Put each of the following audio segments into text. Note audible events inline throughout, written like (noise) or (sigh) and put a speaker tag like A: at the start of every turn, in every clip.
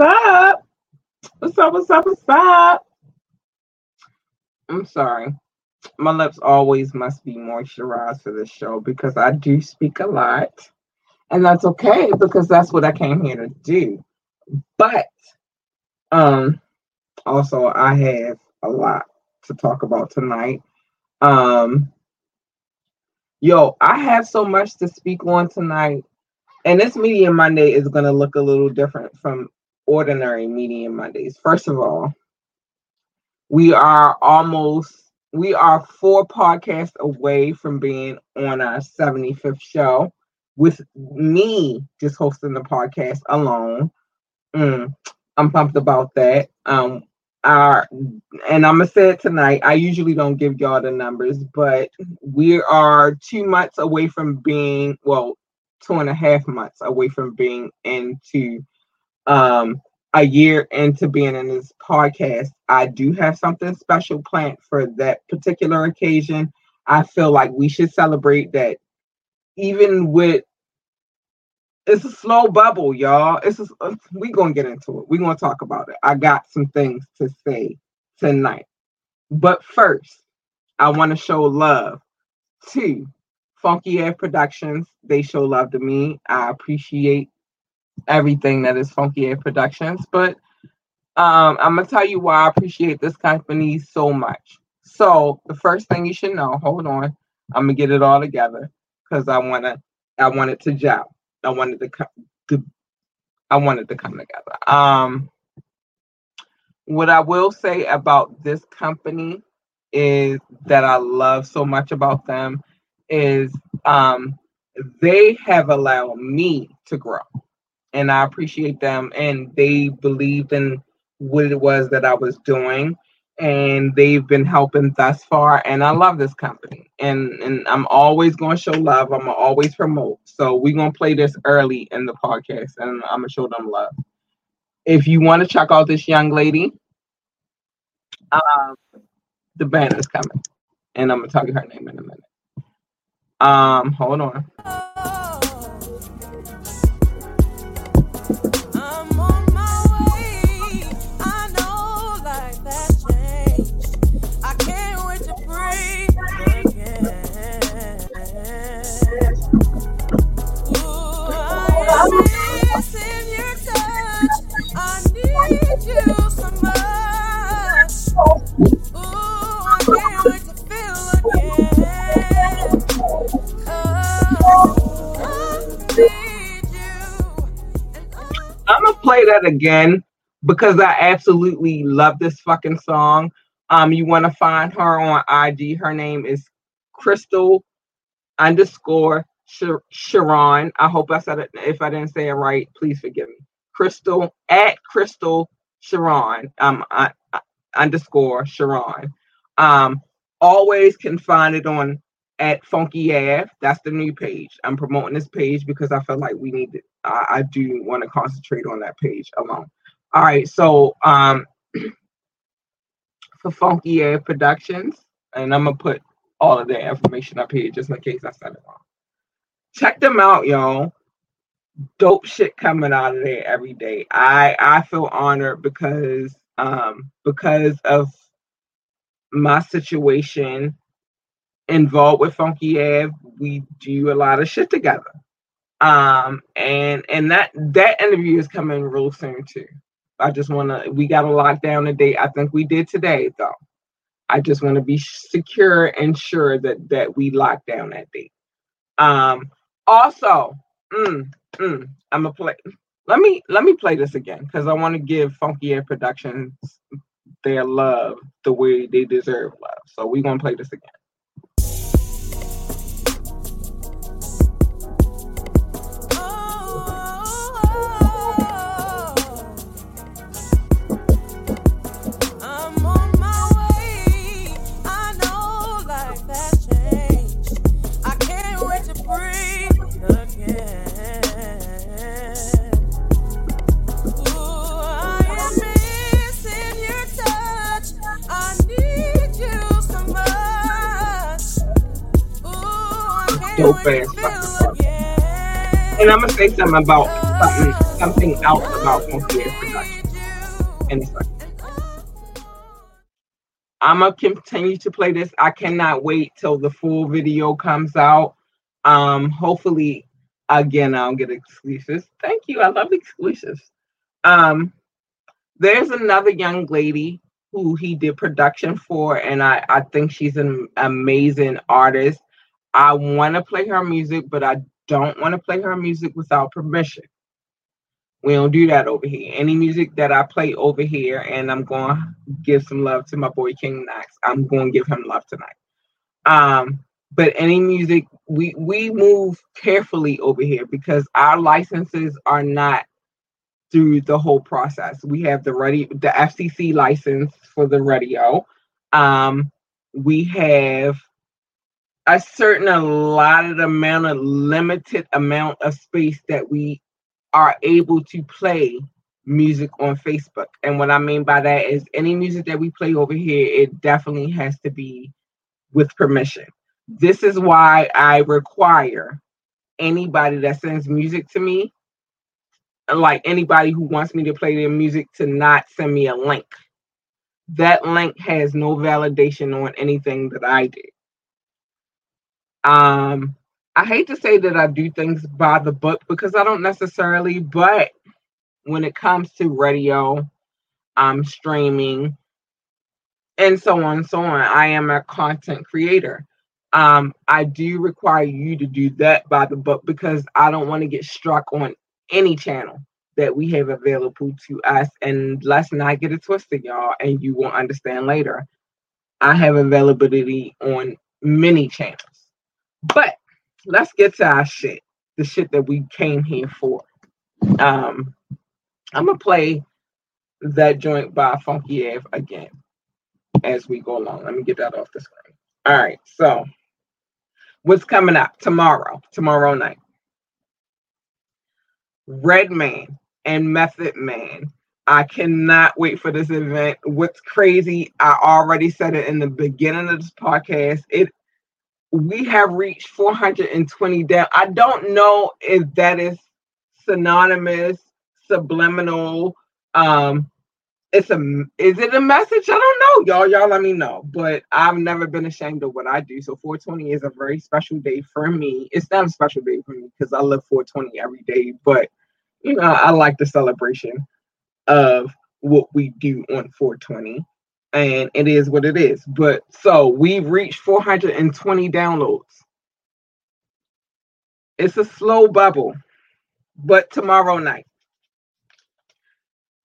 A: Up? What's up? What's up? What's up? I'm sorry. My lips always must be moisturized for this show because I do speak a lot. And that's okay because that's what I came here to do. But um also I have a lot to talk about tonight. Um yo, I have so much to speak on tonight. And this Media Monday is to look a little different from ordinary Media Mondays. First of all, we are almost we are four podcasts away from being on our 75th show with me just hosting the podcast alone. Mm, I'm pumped about that. Um, our and I'm gonna say it tonight. I usually don't give y'all the numbers, but we are two months away from being well, two and a half months away from being into um a year into being in this podcast. I do have something special planned for that particular occasion. I feel like we should celebrate that even with it's a slow bubble, y'all. It's uh, we gonna get into it. we gonna talk about it. I got some things to say tonight. But first, I want to show love to Funky Air Productions. They show love to me. I appreciate everything that is Funky Air Productions. But um, I'm gonna tell you why I appreciate this company so much. So the first thing you should know, hold on, I'm gonna get it all together because I wanna I want it to gel. I wanted to come I wanted to come together. Um what I will say about this company is that I love so much about them is um they have allowed me to grow and I appreciate them and they believed in what it was that I was doing and they've been helping thus far and i love this company and and i'm always going to show love i'm to always promote so we're to play this early in the podcast and i'm to show them love. If you want to check out this young lady um the band is coming and i'm to tell you her name in a minute. Um hold on play that again because I absolutely love this fucking song. Um, you want to find her on IG. Her name is Crystal underscore Sharon. I hope I said it. If I didn't say it right, please forgive me. Crystal at Crystal Sharon. Um, I, I, underscore Sharon. Um, always can find it on at Funky Ave. That's the new page. I'm promoting this page because I feel like we need to, I, I do want to concentrate on that page alone. All right, so um (clears throat) for Funky Ave Productions, and I'm gonna put all of their information up here just in case I said it wrong. Check them out, y'all. Dope shit coming out of there every day. I I feel honored because um because of my situation involved with Funky Ave, we do a lot of shit together. Um, and and that that interview is coming real soon too. I just want to. We got to lock down the date. I think we did today though. I just want to be secure and sure that that we lock down that date. Um. Also, mm, mm, I'm gonna play. Let me let me play this again because I want to give Funky Air Productions their love the way they deserve love. So we're gonna play this again. Ass fucking And I'm gonna say something about something something else about Air Production. In a second. I'm gonna continue to play this. I cannot wait till the full video comes out. Um, hopefully, again, I'll get exclusives. Thank you. I love exclusives. Um, there's another young lady who he did production for, and I, I think she's an amazing artist. I want to play her music, but I don't want to play her music without permission. We don't do that over here. Any music that I play over here, and I'm going to give some love to my boy King Knox. I'm going to give him love tonight. Um, but any music, we we move carefully over here because our licenses are not through the whole process. We have the ready the FCC license for the radio. Um, we have a certain allotted amount of limited amount of space that we are able to play music on Facebook. And what I mean by that is any music that we play over here, it definitely has to be with permission. This is why I require anybody that sends music to me, like anybody who wants me to play their music, to not send me a link. That link has no validation on anything that I did. Um, I hate to say that I do things by the book because I don't necessarily, but when it comes to radio, um, streaming, and so on and so on, I am a content creator. Um, I do require you to do that by the book because I don't want to get struck on any channel that we have available to us. And let's not get it twisted, y'all, and you will understand later. I have availability on many channels. But let's get to our shit, the shit that we came here for. Um, I'm gonna play that joint by Funky Ave again as we go along. Let me get that off the screen. All right, so what's coming up tomorrow? Tomorrow night. Redman and Method Man. I cannot wait for this event. What's crazy, I already said it in the beginning of this podcast. It we have reached 420 down. I don't know if that is synonymous, subliminal. Um, it's a is it a message? I don't know, y'all. Y'all let me know. But I've never been ashamed of what I do. So 420 is a very special day for me. It's not a special day for me because I live 420 every day, but you know, I like the celebration of what we do on 420 and it is what it is. But so we've reached 420 downloads. It's a slow bubble, but tomorrow night.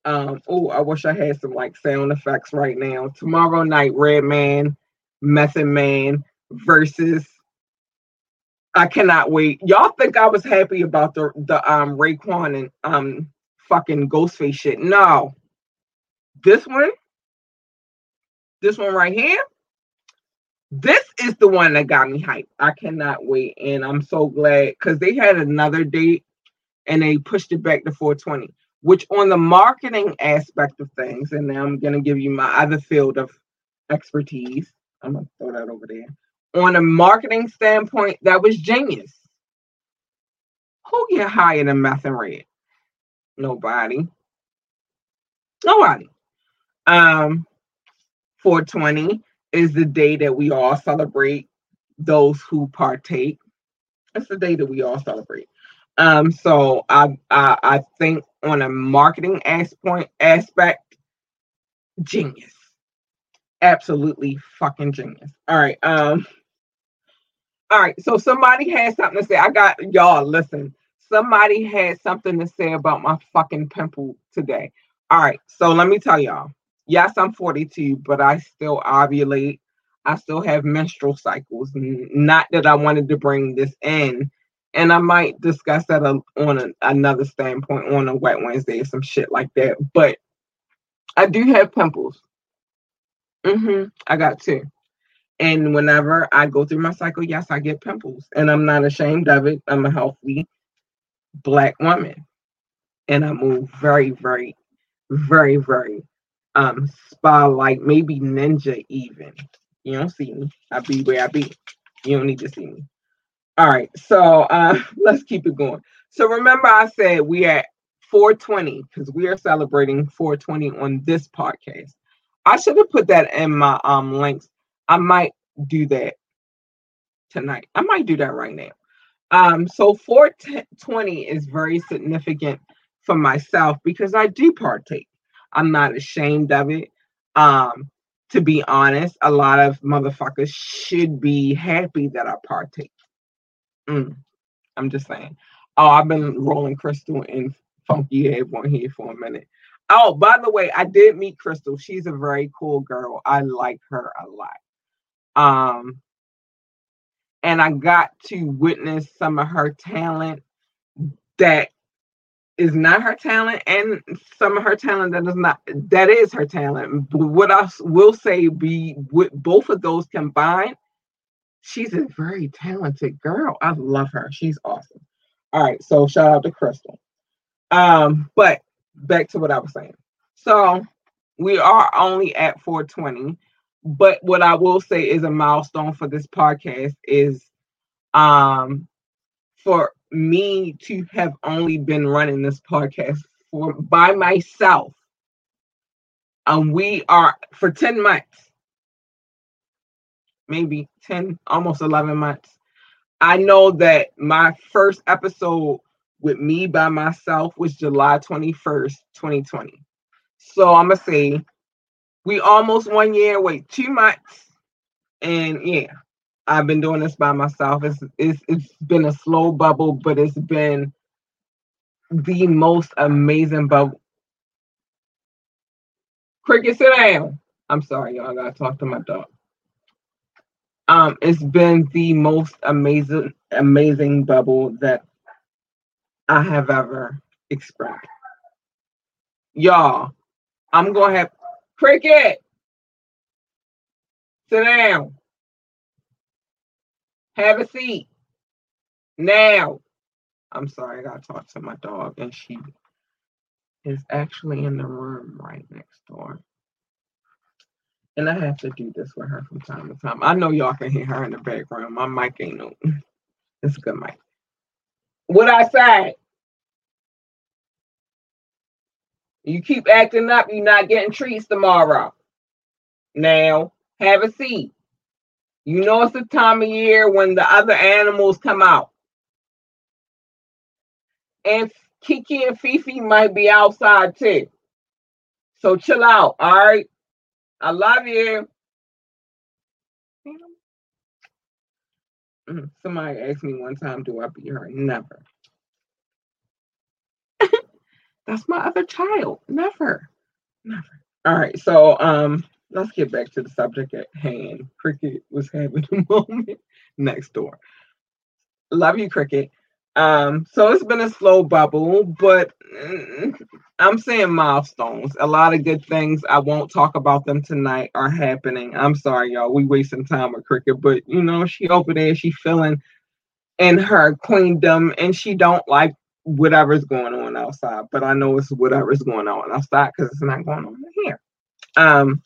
A: Um, oh, I wish I had some like sound effects right now. Tomorrow night, Redman, Method Man versus I cannot wait. Y'all think I was happy about the the um Raekwon and um fucking Ghostface shit. No. This one this one right here. This is the one that got me hyped. I cannot wait. And I'm so glad because they had another date and they pushed it back to 420, which on the marketing aspect of things, and now I'm going to give you my other field of expertise. I'm going to throw that over there. On a marketing standpoint, that was genius. Who get higher than meth and red? Nobody. Nobody. Um, 420 is the day that we all celebrate those who partake. It's the day that we all celebrate. Um, so I, I I think on a marketing aspect aspect, genius. Absolutely fucking genius. All right. Um all right, so somebody had something to say. I got y'all listen. Somebody had something to say about my fucking pimple today. All right, so let me tell y'all yes, I'm 42, but I still ovulate. I still have menstrual cycles. Not that I wanted to bring this in, and I might discuss that on a, another standpoint on a wet Wednesday or some shit like that. But I do have pimples. Mm-hmm. I got two. And whenever I go through my cycle, yes, I get pimples. And I'm not ashamed of it. I'm a healthy black woman. And I move very, very, very, very um like maybe ninja even. You don't see me. I be where I be. You don't need to see me. All right, so uh (laughs) let's keep it going. So remember I said we at 420 because we are celebrating 420 on this podcast. I should have put that in my um links. I might do that tonight. I might do that right now. Um, so 420 is very significant for myself because I do partake. I'm not ashamed of it. Um, to be honest, a lot of motherfuckers should be happy that I partake. Mm, I'm just saying. Oh, I've been rolling Crystal and Funky Everyone here for a minute. Oh, by the way, I did meet Crystal. She's a very cool girl. I like her a lot. Um, and I got to witness some of her talent that is not her talent and some of her talent that is not that is her talent. But what i will say be with both of those combined she's a very talented girl. I love her. She's awesome. All right so shout out to crystal. Um but back to what i was saying. So we are only at 420 but what i will say is a milestone for this podcast is um for me to have only been running this podcast for by myself. And we are for 10 months, maybe 10, almost 11 months. I know that my first episode with me by myself was July 21st, 2020. So I'm going to say we almost one year, wait, two months. And yeah, I've been doing this by myself. It's it's it's been a slow bubble, but it's been the most amazing bubble. Cricket, sit down. I'm sorry, y'all. I gotta talk to my dog. Um, it's been the most amazing, amazing bubble that I have ever experienced. Y'all, I'm gonna have cricket. Sit down. Have a seat. Now. I'm sorry, I gotta talk to my dog, and she is actually in the room right next door. And I have to do this with her from time to time. I know y'all can hear her in the background. My mic ain't no. (laughs) It's a good mic. What I say? You keep acting up, you're not getting treats tomorrow. Now, have a seat. You know it's the time of year when the other animals come out. And Kiki and Fifi might be outside too. So chill out, all right? I love you. Mm, somebody asked me one time, do I beat her? Never. (laughs) That's my other child. Never. Never. All right. So um let's get back to the subject at hand. Cricket was having a (laughs) moment next door. Love you, Cricket. Um, so it's been a slow bubble, but mm, I'm saying milestones. A lot of good things. I won't talk about them tonight are happening. I'm sorry, y'all. We wasting time with Cricket, but you know, she over there, she feeling in her queendom and she don't like whatever's going on outside. But I know it's whatever's going on outside because it's not going on here. Um,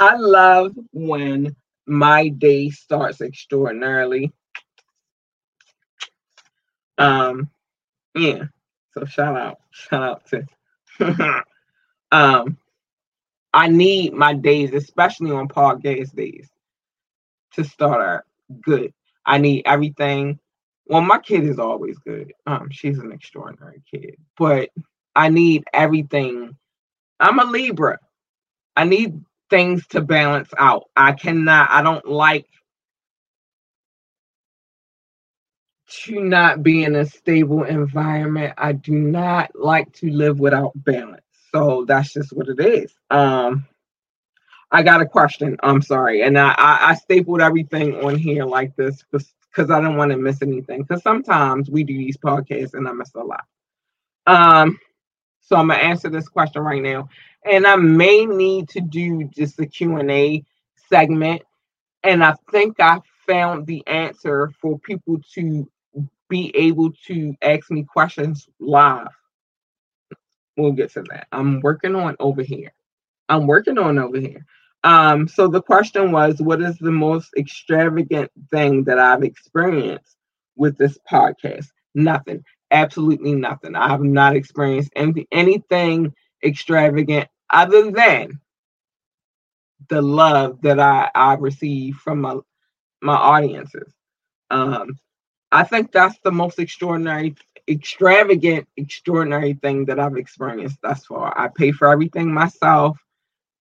A: I love when my day starts extraordinarily. Um, yeah. So shout out, shout out to. (laughs) um, I need my days, especially on podcast days, to start out good. I need everything. Well, my kid is always good. Um, she's an extraordinary kid, but I need everything. I'm a Libra. I need things to balance out. I cannot, I don't like to not be in a stable environment. I do not like to live without balance. So that's just what it is. Um I got a question. I'm sorry. And I, I, I stapled everything on here like this because I don't want to miss anything. Because sometimes we do these podcasts and I miss a lot. Um, so I'm gonna answer this question right now and I may need to do just a Q&A segment. And I think I found the answer for people to be able to ask me questions live. We'll get to that. I'm working on over here. I'm working on over here. Um, so the question was, what is the most extravagant thing that I've experienced with this podcast? Nothing. Absolutely nothing. I have not experienced any, anything extravagant other than the love that I, I receive from my my audiences. Um, I think that's the most extraordinary, extravagant, extraordinary thing that I've experienced thus far. I pay for everything myself.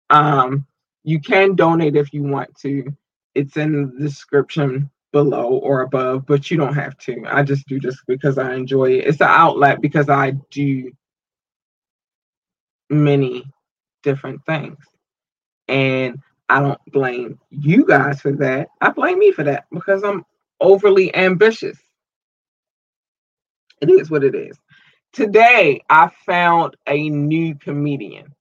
A: Um, you can donate if you want to. It's in the description below or above, but you don't have to. I just do this because I enjoy it. It's an outlet because I do many different things. And I don't blame you guys for that. I blame me for that because I'm overly ambitious. It is what it is. Today, I found a new comedian.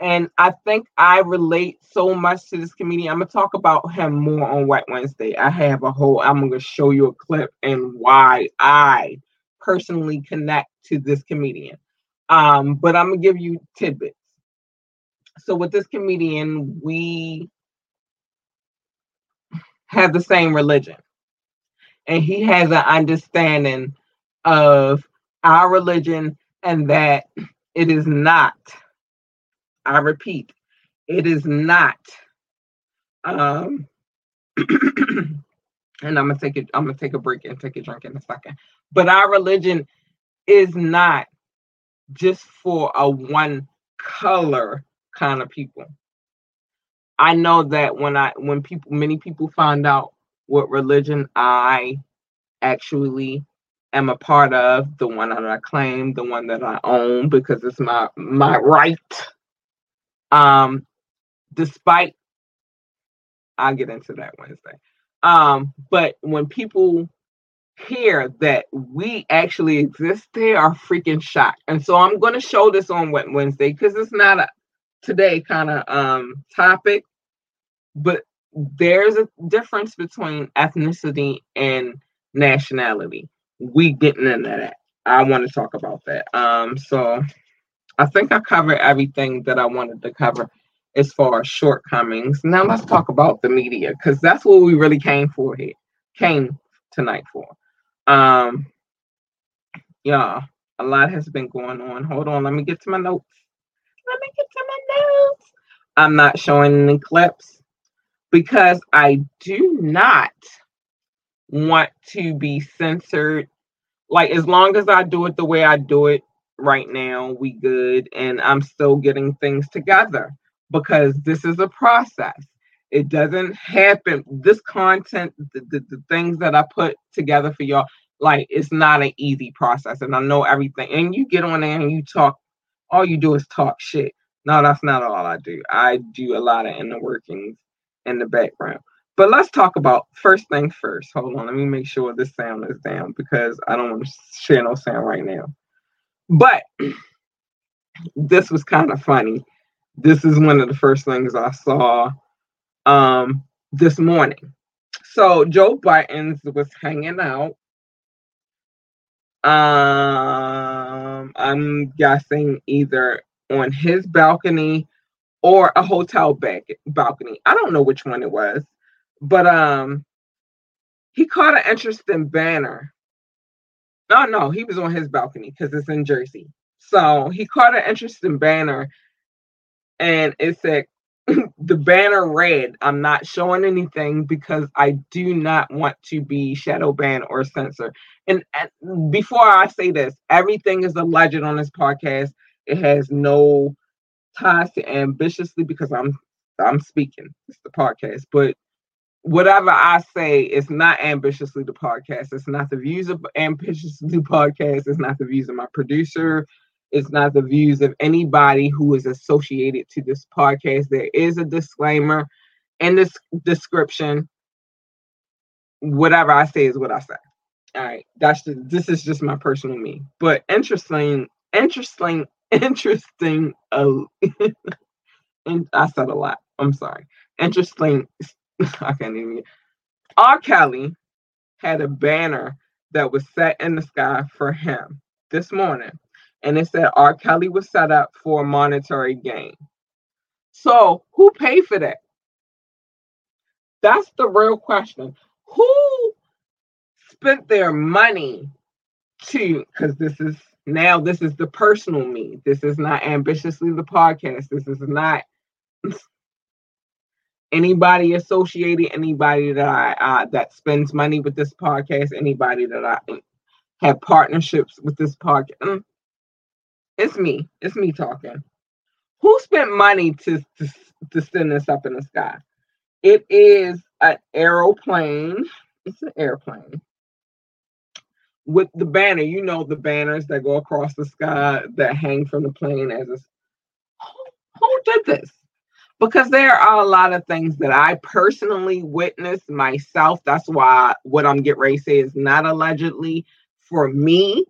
A: And I think I relate so much to this comedian. I'm gonna talk about him more on White Wednesday. I have a whole. I'm gonna show you a clip and why I personally connect to this comedian. Um, but I'm gonna give you tidbits. So with this comedian, we have the same religion, and he has an understanding of our religion and that it is not I repeat, it is not. Um, (clears throat) and I'm gonna take it. I'm gonna take a break and take a drink in a second. But our religion is not just for a one color kind of people. I know that when I when people many people find out what religion I actually am a part of, the one that I claim, the one that I own because it's my my right um, despite I'll get into that Wednesday. Um, but when people hear that we actually exist, they are freaking shocked. And so I'm going to show this on Wednesday because it's not a today kind of um topic, but there's a difference between ethnicity and nationality. We getting into that. I want to talk about that. Um, so I think I covered everything that I wanted to cover as far as shortcomings. Now let's talk about the media because that's what we really came for here, came tonight for. Um, yeah, a lot has been going on. Hold on, let me get to my notes. Let me get to my notes. I'm not showing any clips because I do not want to be censored. Like as long as I do it the way I do it, right now we good and i'm still getting things together because this is a process. It doesn't happen this content the, the, the, things that i put together for y'all like it's not an easy process and i know everything and you get on there and you talk all you do is talk shit. No that's not all i do. I do a lot of inner workings in the background. But let's talk about first things first hold on let me make sure this sound is down because i don't want to share no sound right now but this was kind of funny. This is one of the first things I saw um, this morning. So Joe Biden was hanging out. Um, I'm guessing either on his balcony or a hotel back balcony. I don't know which one it was, but um, he caught an interesting banner no, no, he was on his balcony because it's in Jersey. So he caught an interesting banner and it said, (laughs) the banner read, I'm not showing anything because I do not want to be shadow banned or censored. And, before I say this, everything is alleged on this podcast. It has no ties to ambitiously because I'm I'm speaking. It's the podcast, but whatever I say is not ambitiously the podcast. It's not the views of ambitiously podcast. It's not the views of my producer. It's not the views of anybody who is associated to this podcast. There is a disclaimer in this description. Whatever I say is what I say. All right, that's this is just my personal me. But interesting, interesting, (laughs) interesting. Uh, (laughs) and I said a lot. I'm sorry. Interesting (laughs) I can't even. R. Kelly had a banner that was set in the sky for him this morning, and it said R. Kelly was set up for a monetary gain. So, who paid for that? That's the real question. Who spent their money to because this is now this is the personal me. This is not ambitiously the podcast. This is not anybody associated, anybody that I uh, that spends money with this podcast, anybody that I have partnerships with this podcast. Mm. It's me. It's me talking. Who spent money to, to to send this up in the sky? It is an aeroplane. It's an airplane with the banner. You know the banners that go across the sky that hang from the plane as a. Who, who did this? Because there are a lot of things that I personally witnessed myself. That's why what I'm getting ready to say is not allegedly for me,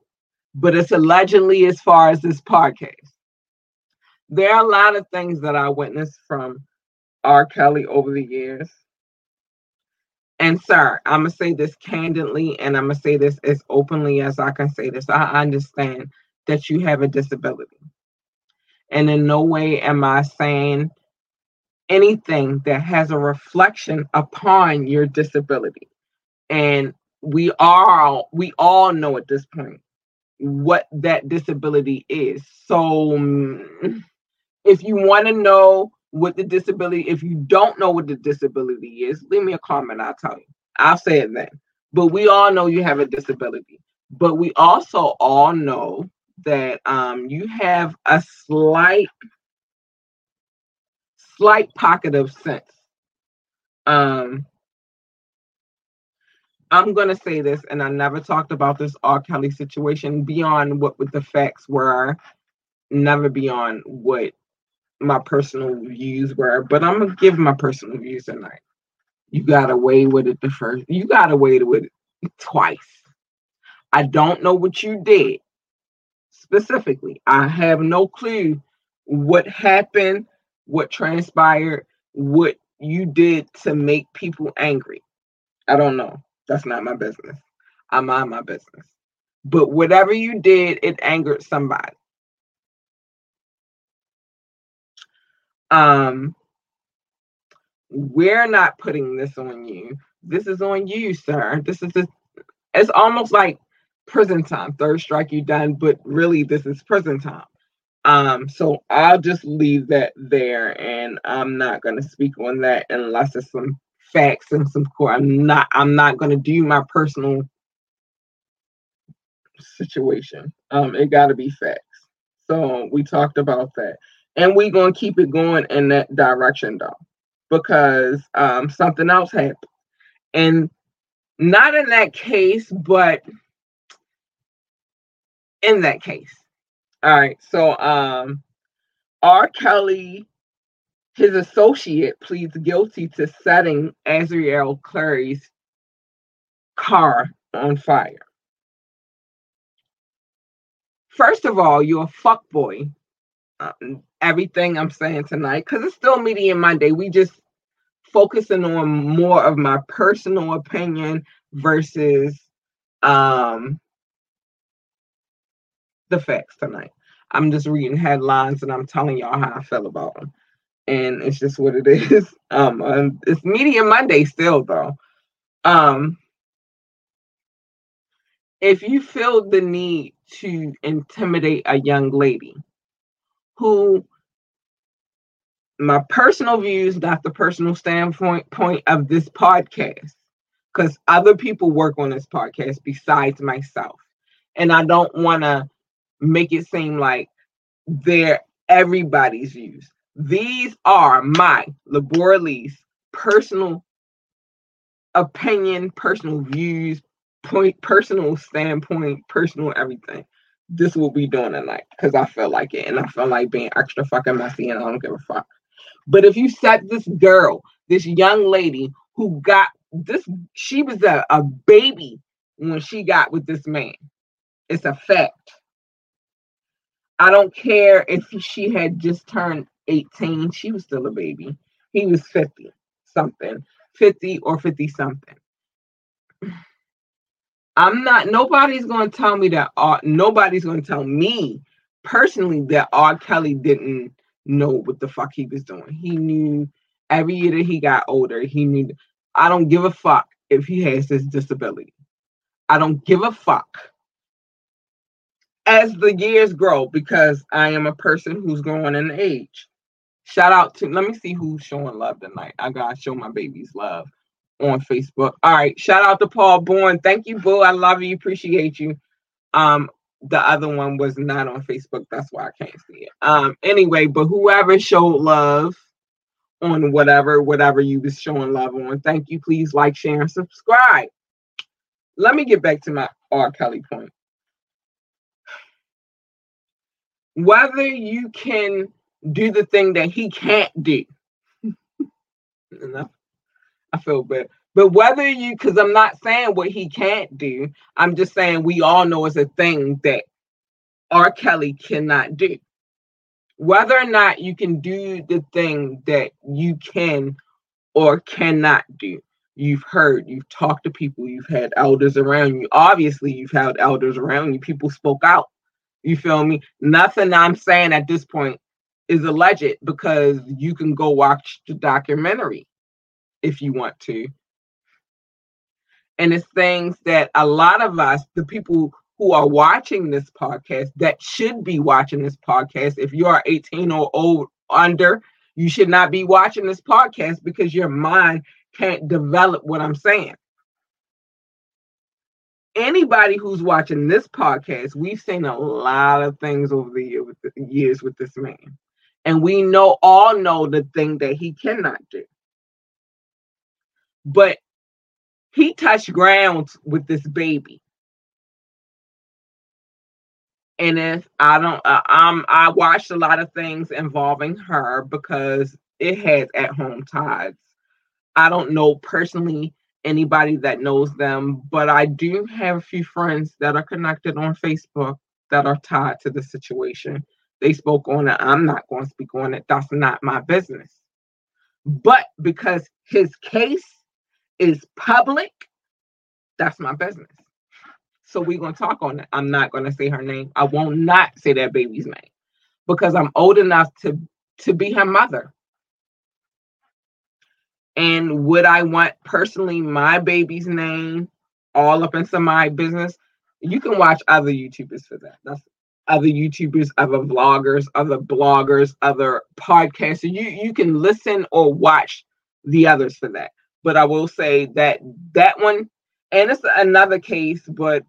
A: but it's allegedly as far as this podcast. There are a lot of things that I witnessed from R. Kelly over the years. And sir, I'm gonna say this candidly, and I'm gonna say this as openly as I can say this. I understand that you have a disability, and in no way am I saying anything that has a reflection upon your disability. And we are we all know at this point what that disability is. So mm, if you want to know what the disability, if you don't know what the disability is, leave me a comment. I'll tell you. I'll say it then. But we all know you have a disability. But we also all know that um, you have a slight, slight pocket of sense. Um, I'm gonna say this, and I never talked about this R. Kelly situation beyond what, the facts were, never beyond what my personal views were, but I'm gonna give my personal views tonight. You got away with it the first. You got away with it twice. I don't know what you did specifically. I have no clue what happened, what transpired, what you did to make people angry. I don't know. That's not my business. I mind my business. But whatever you did, it angered somebody. Um, we're not putting this on you. This is on you, sir. This is a, it's almost like prison time. Third strike you done, but really this is prison time. Um, so I'll just leave that there and I'm not gonna speak on that unless it's some facts and some core. I'm not I'm not gonna do my personal situation. Um, it gotta be facts. So we talked about that and we're going to keep it going in that direction though because um, something else happened and not in that case but in that case all right so um r kelly his associate pleads guilty to setting azriel clary's car on fire first of all you're a fuck boy um, everything I'm saying tonight because it's still Media Monday. We just focusing on more of my personal opinion versus um the facts tonight. I'm just reading headlines and I'm telling y'all how I feel about them. And it's just what it (laughs) is. Um, um it's Media Monday still though. Um if you feel the need to intimidate a young lady who my personal views, not the personal standpoint point of this podcast, because other people work on this podcast besides myself. And I don't want to make it seem like they're everybody's views. These are my Laboralese personal opinion, personal views, point, personal standpoint, personal everything this will be doing tonight because I feel like it and I feel like being extra fucking messy and I don't give a fuck. But if you set this girl, this young lady who got this, she was a, a baby when she got with this man. It's a fact. I don't care if she had just turned 18, she was still a baby. He was 50 something, 50 or 50 something. I'm not. Nobody's going to tell me that. R, nobody's going to tell me personally that R. Kelly didn't know what the fuck he was doing. He knew every year that he got older. He knew. I don't give a fuck if he has this disability. I don't give a fuck as the years grow, because I am a person who's growing in age. Shout out to let me see who's showing love tonight. I gotta show my babies love on Facebook. All right, shout out to Paul Bourne. Thank you, Boo. I love you, appreciate you. Um, the other one was not on Facebook, that's why I can't see it. Um, anyway, but whoever showed love on whatever, whatever you was showing love on, thank you. Please like, share, and subscribe. Let me get back to my R. Kelly point. Whether you can do the thing that he can't do. (laughs) I feel bad. But whether you, because I'm not saying what he can't do, I'm just saying we all know it's a thing that R. Kelly cannot do. Whether or not you can do the thing that you can or cannot do, you've heard, you've talked to people, you've had elders around you. Obviously, you've had elders around you. People spoke out. You feel me? Nothing I'm saying at this point is alleged because you can go watch the documentary if you want to. And it's things that a lot of us, the people who are watching this podcast, that should be watching this podcast, if you are 18 or old under, you should not be watching this podcast because your mind can't develop what I'm saying. Anybody who's watching this podcast, we've seen a lot of things over the, year with the years with this man. And we know all know the thing that he cannot do. But he touched ground with this baby. And if I don't, uh, um, I watched a lot of things involving her because it has at home ties. I don't know personally anybody that knows them, but I do have a few friends that are connected on Facebook that are tied to the situation. They spoke on it. I'm not going to speak on it. That's not my business. But because his case is public, that's my business. So we're gonna talk on it. I'm not gonna say her name. I won't not say that baby's name because I'm old enough to to be her mother. And would I want personally my baby's name all up into my business? You can watch other YouTubers for that. That's other YouTubers, other vloggers, other bloggers, other podcasters. You you can listen or watch the others for that. But I will say that that one, and it's another case, but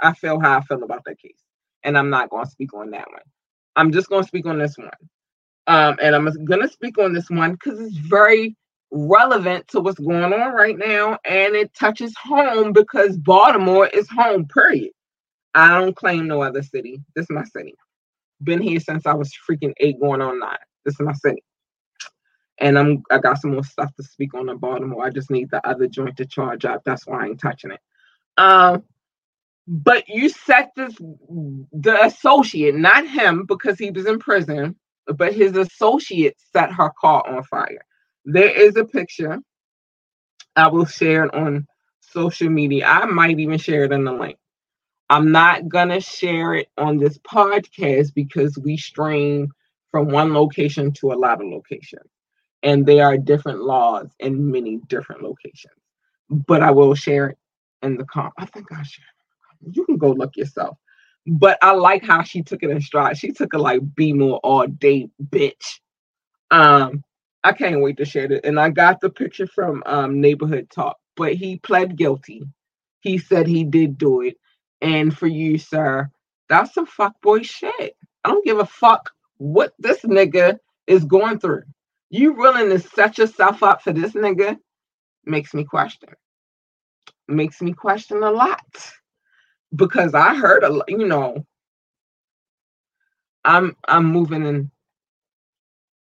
A: I feel how I feel about that case. And I'm not going to speak on that one. I'm just going to speak on this one. Um, and I'm going to speak on this one because it's very relevant to what's going on right now. And it touches home because Baltimore is home, period. I don't claim no other city. This is my city. Been here since I was freaking eight going on nine. This is my city and I'm I got some more stuff to speak on in Baltimore. I just need the other joint to charge up. That's why I ain't touching it. Um, but you set this the associate, not him because he was in prison, but his associate set her car on fire. There is a picture. I will share it on social media. I might even share it in the link. I'm not gonna share it on this podcast because we stream from one location to a lot of locations and there are different laws in many different locations. But I will share it in the comp. I think I share it. You can go look yourself. But I like how she took it in stride. She took it like be more all day, bitch. Um, I can't wait to share it. And I got the picture from um neighborhood talk, but he pled guilty. He said he did do it. And for you, sir, that's some fuckboy shit. I don't give a fuck what this nigga is going through. You willing to set yourself up for this nigga makes me question. Makes me question a lot. Because I heard a lot, you know, I'm I'm moving in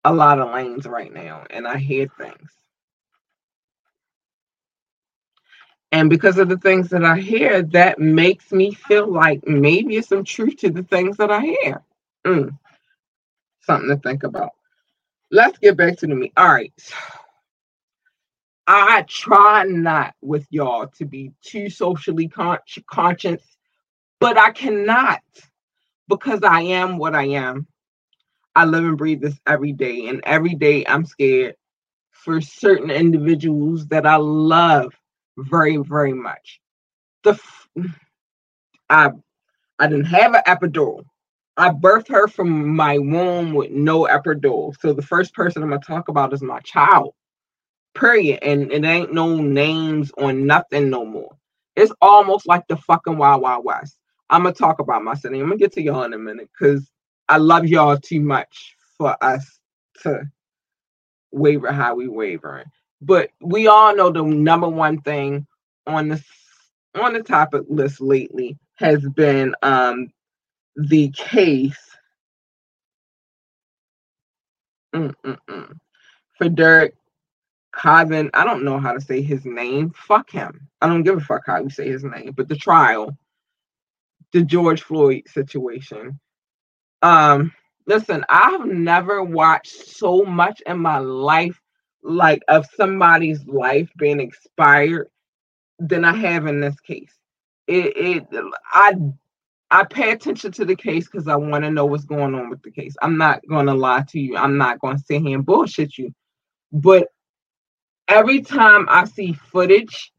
A: a lot of lanes right now and I hear things. And because of the things that I hear, that makes me feel like maybe it's some truth to the things that I hear. Mm. Something to think about let's get back to the me. All right. I try not with y'all to be too socially con- conscious, but I cannot because I am what I am. I live and breathe this every day, and every day I'm scared for certain individuals that I love very, very much. The f- (sighs) I I didn't have an epidural. I birthed her from my womb with no epidural. So the first person I'm gonna talk about is my child. Period. And it ain't no names on nothing no more. It's almost like the fucking Wild Wild West. I'm gonna talk about my city. I'm gonna get to y'all in a minute because I love y'all too much for us to waver how we wavering. But we all know the number one thing on the on the topic list lately has been um the case Mm-mm-mm. for Derek Chauvin. I don't know how to say his name. Fuck him. I don't give a fuck how you say his name. But the trial, the George Floyd situation. Um, listen, I've never watched so much in my life, like of somebody's life being expired, than I have in this case. It, it I I pay attention to the case because I want to know what's going on with the case. I'm not going to lie to you. I'm not going to sit here and bullshit you. But every time I see footage,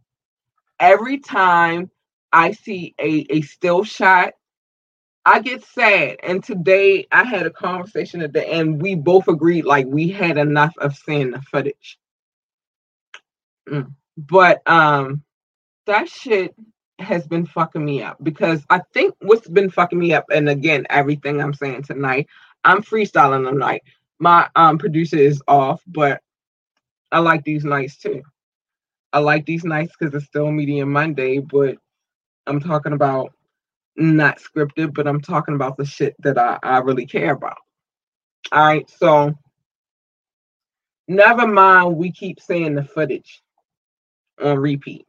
A: every time I see a, a still shot, I get sad. And today I had a conversation at the end. We both agreed like we had enough of seeing the footage. Mm. But um that shit has been fucking me up because I think what's been fucking me up, and again, everything I'm saying tonight, I'm freestyling tonight. My um producer is off, but I like these nights too. I like these nights because it's still Media Monday, but I'm talking about not scripted, but I'm talking about the shit that I, I really care about. All right, so never mind, we keep saying the footage on repeat.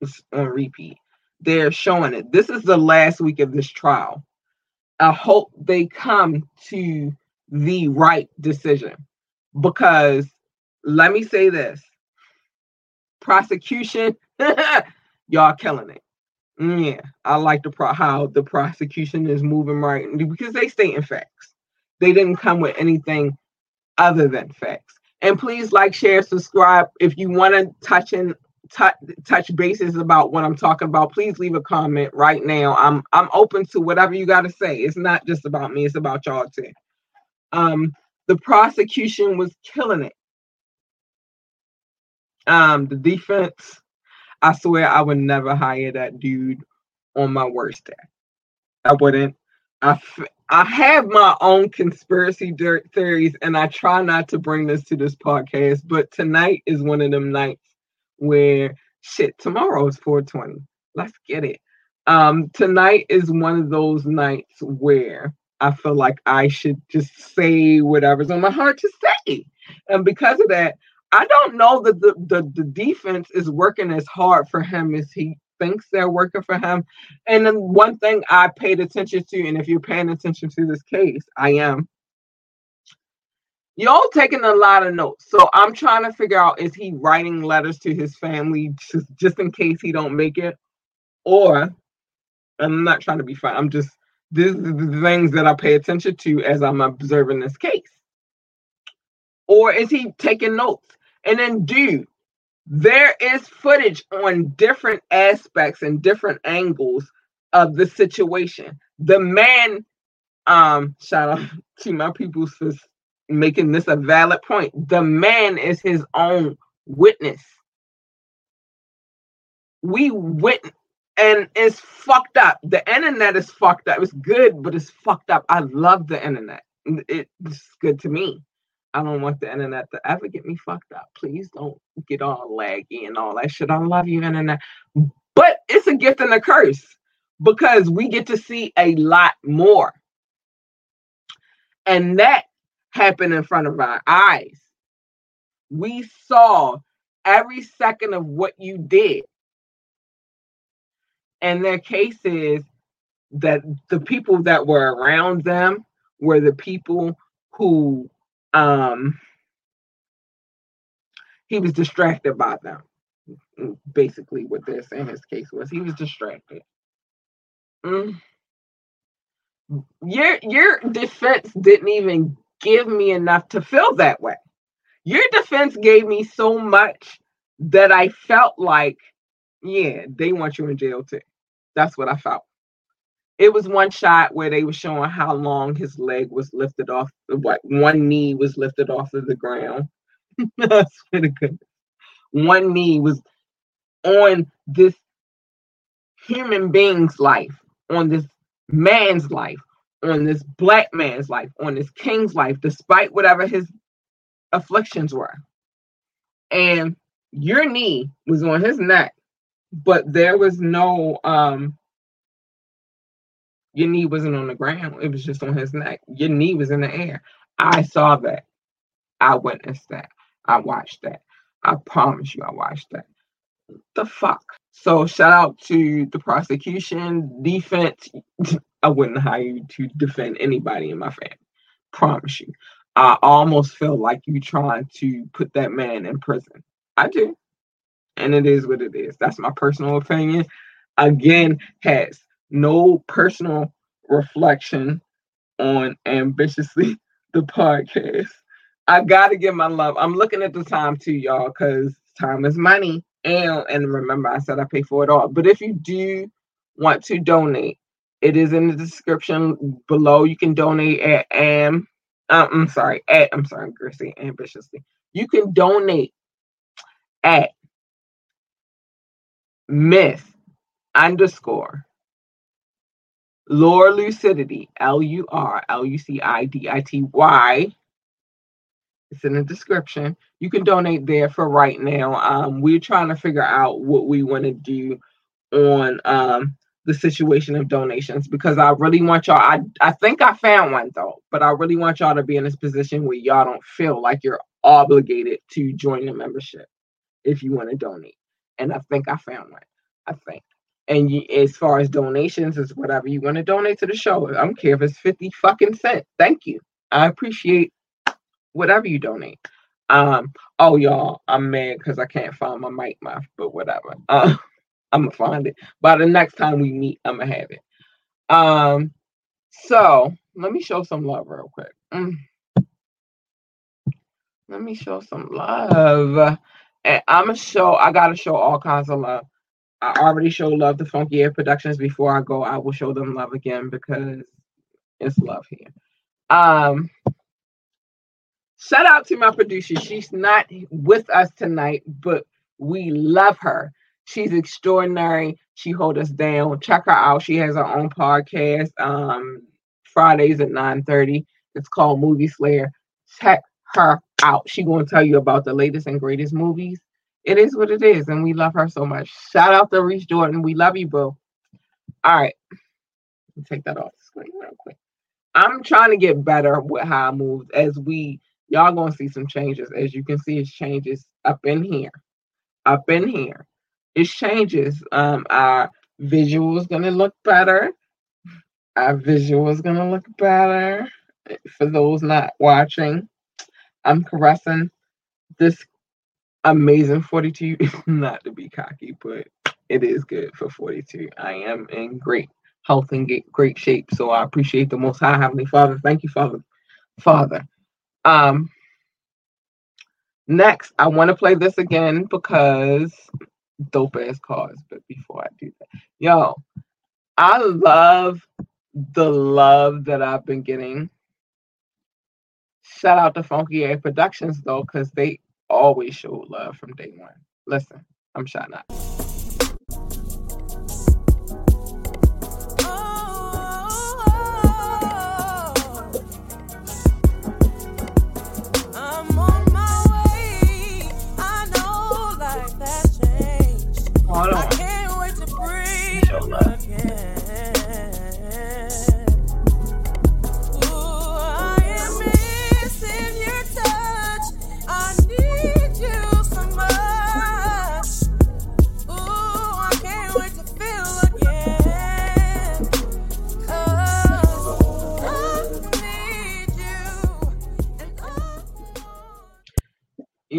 A: It's on repeat they're showing it. This is the last week of this trial. I hope they come to the right decision because let me say this prosecution, (laughs) y'all killing it. Yeah, I like the pro- how the prosecution is moving right because they state in facts. They didn't come with anything other than facts. And please like, share, subscribe. If you want to touch in touch touch bases about what I'm talking about, please leave a comment right now. I'm I'm open to whatever you got to say. It's not just about me; it's about y'all too. Um, the prosecution was killing it. Um, the defense, I swear, I would never hire that dude on my worst day. I wouldn't. I, f- I have my own conspiracy dirt theories, and I try not to bring this to this podcast. But tonight is one of them nights where shit, tomorrow is 420. Let's get it. Um, tonight is one of those nights where I feel like I should just say whatever's on my heart to say. And because of that, I don't know that the, the, the defense is working as hard for him as he thinks they're working for him. And then one thing I paid attention to, and if you're paying attention to this case, I am, y'all taking a lot of notes. So i'm trying to figure out is he writing letters to his family just, just in case he don't make it? Or i'm not trying to be fun i'm just these the things that i pay attention to as i'm observing this case. Or is he taking notes and then there is footage on different aspects and different angles of the situation the man um shout out (laughs) to my people for making this a valid point. The man is his own witness. We wit and it's fucked up. The internet is fucked up. It's good, but it's fucked up. I love the internet. It's good to me. I don't want the internet to ever get me fucked up. Please don't get all laggy and all that shit. I love you, internet. But it's a gift and a curse because we get to see a lot more. And that happened in front of our eyes. We saw every second of what you did. And their case is that the people that were around them were the people who um he was distracted by them. Basically, what they're saying his case was he was distracted. Mm. Your your defense didn't even give me enough to feel that way. Your defense gave me so much that I felt like, yeah, they want you in jail too. That's what I felt. It was one shot where they were showing how long his leg was lifted off what one knee was lifted off of the ground. That's pretty good. One knee was on this human being's life, on this man's life, on this black man's life, on this king's life, despite whatever his afflictions were. And your knee was on his neck, but there was no um your knee wasn't on the ground, it was just on his neck. Your knee was in the air. I saw that. I witnessed that. I watched that. I promise you, I watched that. The fuck? So shout out to the prosecution, defense. (laughs) I wouldn't hire you to defend anybody in my family. Promise you. I almost feel like you trying to put that man in prison. I do. And it is what it is. That's my personal opinion. Again, has no personal reflection on ambitiously (laughs) the podcast. I gotta give my love. I'm looking at the time too, y'all, because time is money. And and remember, I said I pay for it all. But if you do want to donate, it is in the description below. You can donate at am. Um, I'm sorry, at I'm sorry, Gracie, ambitiously. You can donate at myth underscore Lure Lucidity, L U R L U C I D I T Y. It's in the description. You can donate there for right now. Um, we're trying to figure out what we want to do on um, the situation of donations because I really want y'all. I, I think I found one though, but I really want y'all to be in this position where y'all don't feel like you're obligated to join the membership if you want to donate. And I think I found one. I think. And you, as far as donations, is whatever you want to donate to the show. I don't care if it's 50 fucking cents. Thank you. I appreciate whatever you donate. Um, oh y'all, I'm mad because I can't find my mic mouth, but whatever. (laughs) Uh, I'm gonna find it. By the next time we meet, I'm gonna have it. Um, so let me show some love real quick. Mm. Let me show some love. And I'm gonna show, I gotta show all kinds of love. I already show love to Funky Air Productions before I go. I will show them love again because it's love here. Um, shout out to my producer. She's not with us tonight, but we love her. She's extraordinary. She hold us down. Check her out. She has her own podcast. Um, Fridays at 9:30. It's called Movie Slayer. Check her out. She gonna tell you about the latest and greatest movies it is what it is, and we love her so much. Shout out to Reese Jordan. We love you, boo. All right. Take that off the screen real quick. I'm trying to get better with how I move as we y'all gonna see some changes. As you can see, it's changes up in here. Up in here. It's changes. Um our visual is gonna look better. Our visual is gonna look better. For those not watching, I'm caressing this amazing 42. (laughs) Not to be cocky, but it is good for 42. I am in great health and great shape. So I appreciate the most high heavenly father. Thank you, Father. Father. Um next, I want to play this again because dope ass cards. But before I do that, yo, I love the love that I've been getting. Shout out to Funky Air Productions though, because they always showed love from day one. Listen, I'm shouting out.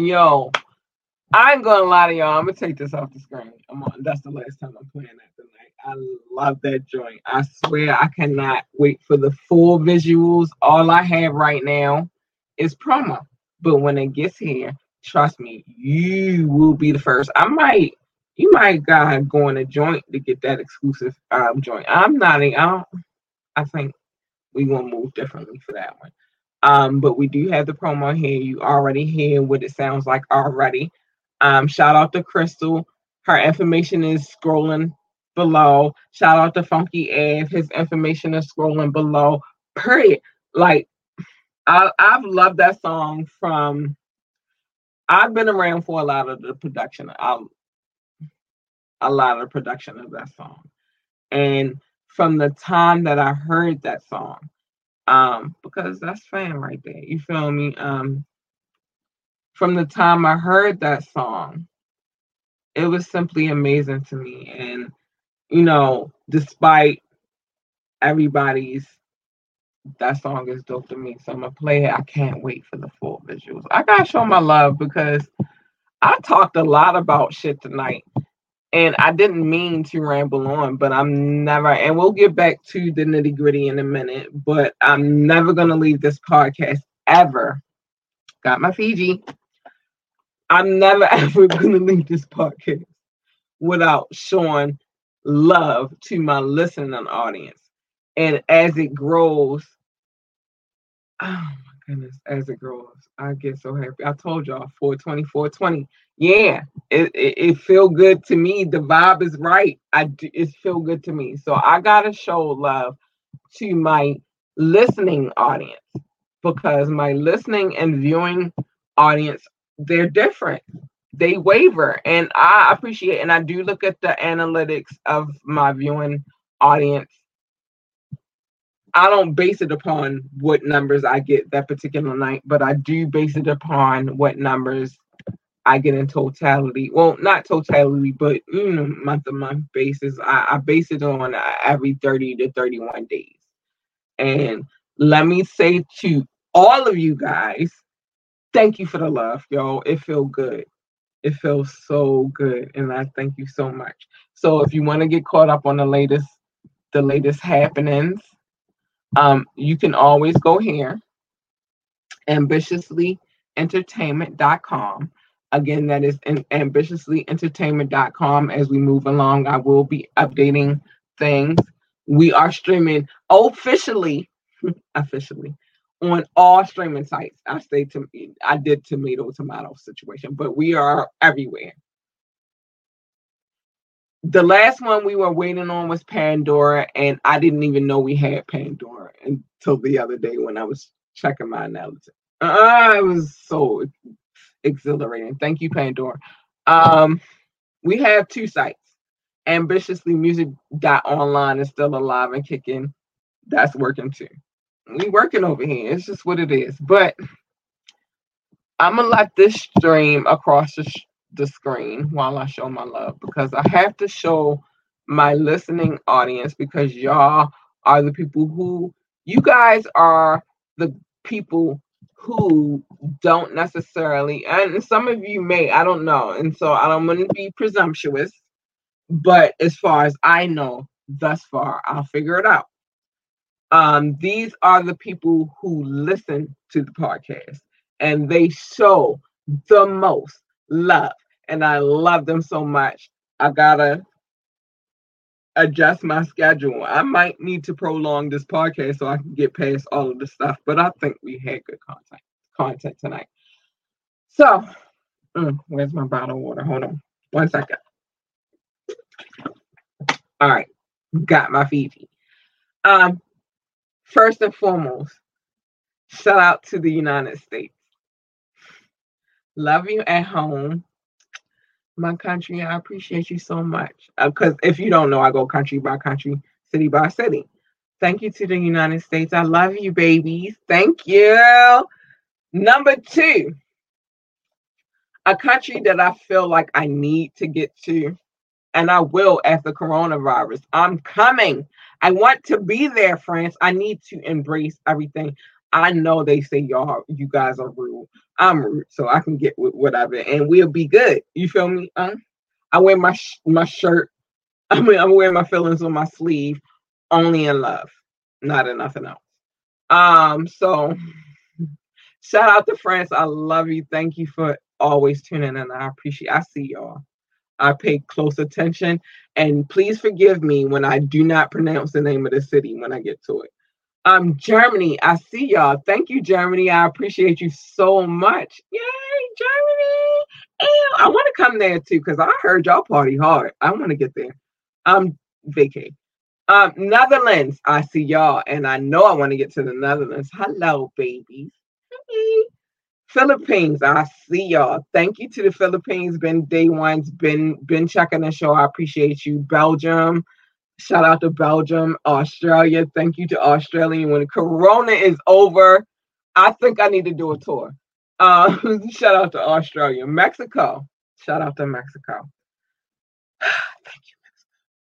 A: Yo, I ain't gonna lie to y'all. I'm gonna take this off the screen. I'm on. That's the last time I'm playing that tonight. I love that joint. I swear I cannot wait for the full visuals. All I have right now is promo, but when it gets here, trust me, you will be the first. I might you might gotta go in a joint to get that exclusive um, joint. I'm not. I. I think we gonna move differently for that one. Um, but we do have the promo here. You already hear what it sounds like already. Um, shout out to Crystal. Her information is scrolling below. Shout out to Funky Ave. His information is scrolling below. Period. Like I, I've loved that song from. I've been around for a lot of the production. I, a lot of the production of that song, and from the time that I heard that song, um, because that's fan right there. You feel me? Um, from the time I heard that song, it was simply amazing to me, and you know, despite everybody's that song is dope to me. So I'm gonna play it. I can't wait for the full visuals. I gotta show my love because I talked a lot about shit tonight. And I didn't mean to ramble on, but I'm never, and we'll get back to the nitty gritty in a minute, but I'm never gonna leave this podcast ever. Got my Fiji. I'm never (laughs) ever gonna leave this podcast without showing love to my listening audience. And as it grows, (sighs) goodness, as it grows, I get so happy. I told y'all 420, 420. Yeah, it, it, it feel good to me. The vibe is right. I it feel good to me. So I gotta show love to my listening audience because my listening and viewing audience they're different they waver and i appreciate and i do look at the analytics of my viewing audience i don't base it upon what numbers i get that particular night but i do base it upon what numbers i get in totality well not totality but you know month to month basis I, I base it on uh, every 30 to 31 days and let me say to all of you guys thank you for the love y'all. it feels good it feels so good, and I thank you so much. So if you want to get caught up on the latest, the latest happenings, um, you can always go here, ambitiouslyentertainment.com. Again, that is in ambitiouslyentertainment.com. As we move along, I will be updating things. We are streaming officially, (laughs) officially on all streaming sites. I say to I did tomato tomato situation, but we are everywhere. The last one we were waiting on was Pandora, and I didn't even know we had Pandora until the other day when I was checking my analytics. Uh, it was so exhilarating. Thank you, Pandora. Um, we have two sites. Ambitiously Music Online is still alive and kicking. That's working too we working over here. It's just what it is. But I'm gonna let this stream across the, sh- the screen while I show my love because I have to show my listening audience because y'all are the people who you guys are the people who don't necessarily and some of you may i don't know and so i don't want to be presumptuous but as far as i know thus far i'll figure it out. Um, these are the people who listen to the podcast and they show the most love. And I love them so much. I gotta adjust my schedule. I might need to prolong this podcast so I can get past all of the stuff, but I think we had good content content tonight. So, mm, where's my bottle of water? Hold on one second. All right, got my Fiji. Um, First and foremost, shout out to the United States. Love you at home. My country, I appreciate you so much. Because uh, if you don't know, I go country by country, city by city. Thank you to the United States. I love you, babies. Thank you. Number two, a country that I feel like I need to get to, and I will after coronavirus. I'm coming. I want to be there, France. I need to embrace everything. I know they say y'all, you guys are rude. I'm so I can get with whatever, and we'll be good. You feel me? Uh, I wear my sh- my shirt. (laughs) I mean, I'm wearing my feelings on my sleeve. Only in love, not in nothing else. Um, so (laughs) shout out to France. I love you. Thank you for always tuning in. I appreciate. I see y'all. I pay close attention. And please forgive me when I do not pronounce the name of the city when I get to it. Um, Germany, I see y'all. Thank you, Germany. I appreciate you so much. Yay, Germany! Ew, I want to come there too because I heard y'all party hard. I want to get there. Um, vacay. Um, Netherlands, I see y'all, and I know I want to get to the Netherlands. Hello, babies. Hey. Philippines, I see y'all. Thank you to the Philippines. Been day one's been been checking the show. I appreciate you. Belgium, shout out to Belgium. Australia, thank you to Australia. When Corona is over, I think I need to do a tour. Uh, (laughs) shout out to Australia. Mexico, shout out to Mexico. (sighs) thank you.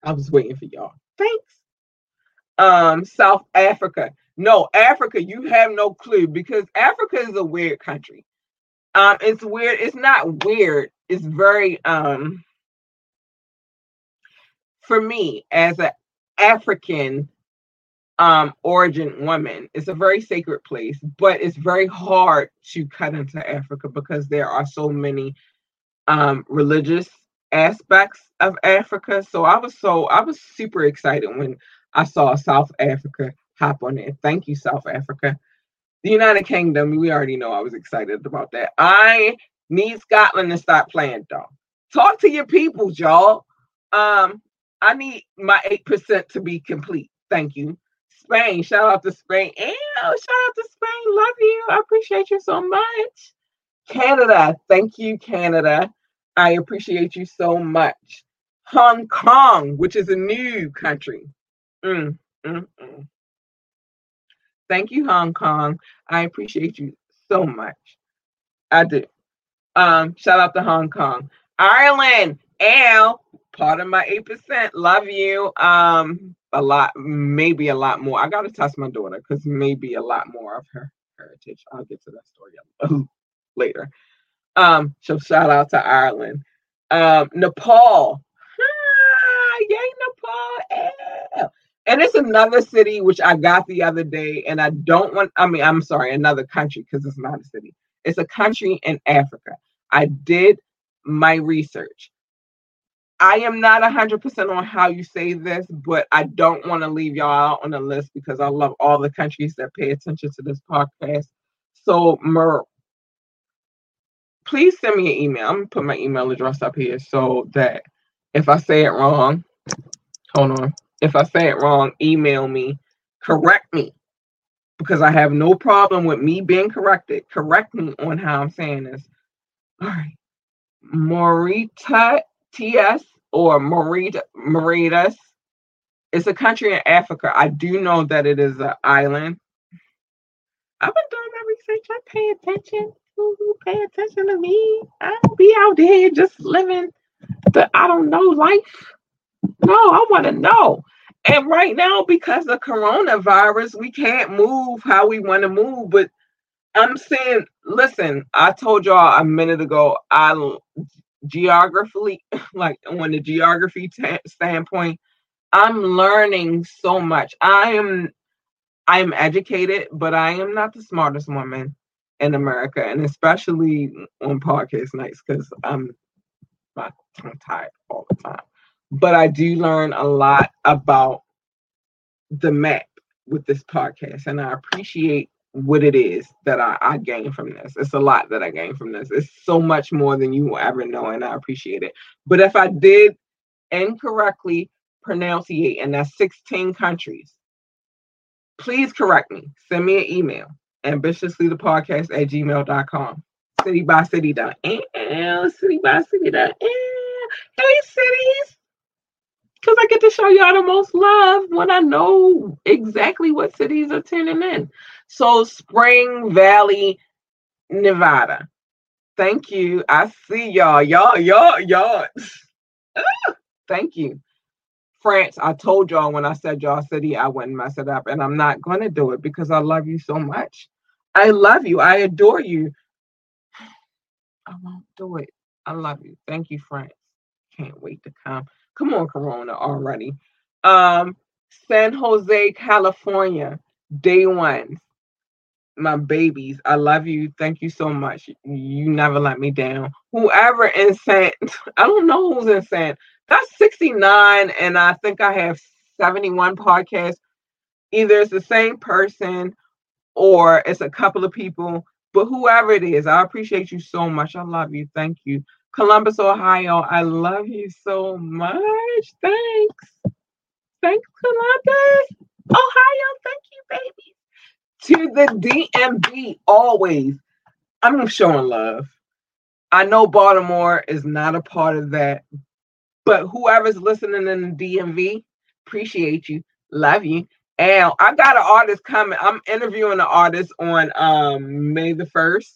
A: I was waiting for y'all. Thanks. Um, South Africa. No, Africa, you have no clue because Africa is a weird country. Um, it's weird. It's not weird. It's very um for me as an African um origin woman, it's a very sacred place, but it's very hard to cut into Africa because there are so many um religious aspects of Africa. So I was so I was super excited when I saw South Africa hop on it. Thank you, South Africa. The United Kingdom, we already know I was excited about that. I need Scotland to stop playing, though. Talk to your people, y'all. Um, I need my 8% to be complete. Thank you. Spain, shout out to Spain. And shout out to Spain. Love you. I appreciate you so much. Canada, thank you, Canada. I appreciate you so much. Hong Kong, which is a new country. Mm, mm, mm. Thank you, Hong Kong. I appreciate you so much. I do. Um, shout out to Hong Kong. Ireland, Al, part of my 8%. Love you. Um, a lot, maybe a lot more. I gotta test my daughter because maybe a lot more of her heritage. I'll get to that story (laughs) later. Um, so shout out to Ireland. Um, Nepal. Yay, Nepal. Al. And it's another city which I got the other day, and I don't want, I mean, I'm sorry, another country because it's not a city. It's a country in Africa. I did my research. I am not 100% on how you say this, but I don't want to leave y'all out on the list because I love all the countries that pay attention to this podcast. So, Mer, please send me an email. I'm going to put my email address up here so that if I say it wrong, hold on. If I say it wrong, email me, correct me, because I have no problem with me being corrected. Correct me on how I'm saying this. All right. Morita TS or Mauritius. It's a country in Africa. I do know that it is an island. I've been doing my research. I pay attention. Ooh, pay attention to me. I don't be out there just living the I don't know life. No, I want to know. And right now, because of coronavirus, we can't move how we want to move. But I'm saying, listen, I told y'all a minute ago, I geographically, (laughs) like on the geography t- standpoint, I'm learning so much. I am, I am educated, but I am not the smartest woman in America, and especially on podcast nights because I'm my tongue tied all the time but I do learn a lot about the map with this podcast, and I appreciate what it is that I, I gain from this. It's a lot that I gain from this. It's so much more than you will ever know, and I appreciate it. But if I did incorrectly pronunciate, and that's 16 countries, please correct me. Send me an email, ambitiouslythepodcast at gmail.com. City by city dot city by city dot hey cities because I get to show y'all the most love when I know exactly what cities are tuning in. So, Spring Valley, Nevada. Thank you. I see y'all. Y'all, y'all, y'all. (laughs) Thank you. France, I told y'all when I said y'all city, I wouldn't mess it up. And I'm not going to do it because I love you so much. I love you. I adore you. (sighs) I won't do it. I love you. Thank you, France. Can't wait to come. Come on, Corona already. Um, San Jose, California, day one. My babies, I love you. Thank you so much. You never let me down. whoever in San, I don't know who's in San. That's 69, and I think I have 71 podcasts. Either it's the same person or it's a couple of people, but whoever it is, I appreciate you so much. I love you. Thank you. Columbus, Ohio, I love you so much. Thanks. Thanks, Columbus. Ohio, thank you, baby. To the DMV, always. I'm showing love. I know Baltimore is not a part of that, but whoever's listening in the DMV, appreciate you, love you. And I got an artist coming. I'm interviewing an artist on um May the first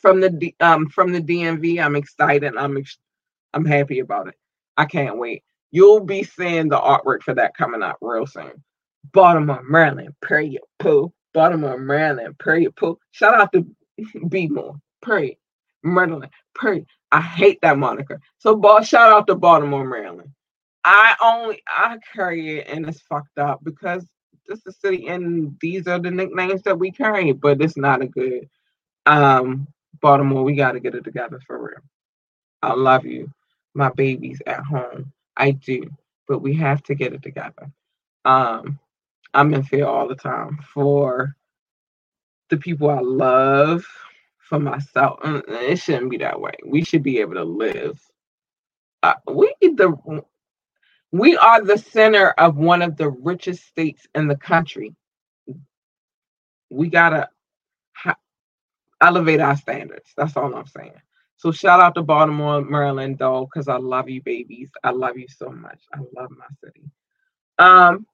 A: from the D, um from the DMV. I'm excited. I'm ex- I'm happy about it. I can't wait. You'll be seeing the artwork for that coming up real soon. Baltimore, Maryland, pray period, poo. Baltimore, Maryland, pray period, poo. Shout out to (laughs) B More, period. Maryland, period. I hate that moniker. So, ball, shout out to Baltimore, Maryland. I only I carry it and it's fucked up because this is the city and these are the nicknames that we carry, but it's not a good um Baltimore, we gotta get it together for real. I love you, my babies at home. I do, but we have to get it together. Um, I'm in fear all the time for the people I love, for myself. It shouldn't be that way. We should be able to live. Uh, we the we are the center of one of the richest states in the country. We gotta ha- elevate our standards. That's all I'm saying. So shout out to Baltimore, Maryland, though, because I love you, babies. I love you so much. I love my city. Um,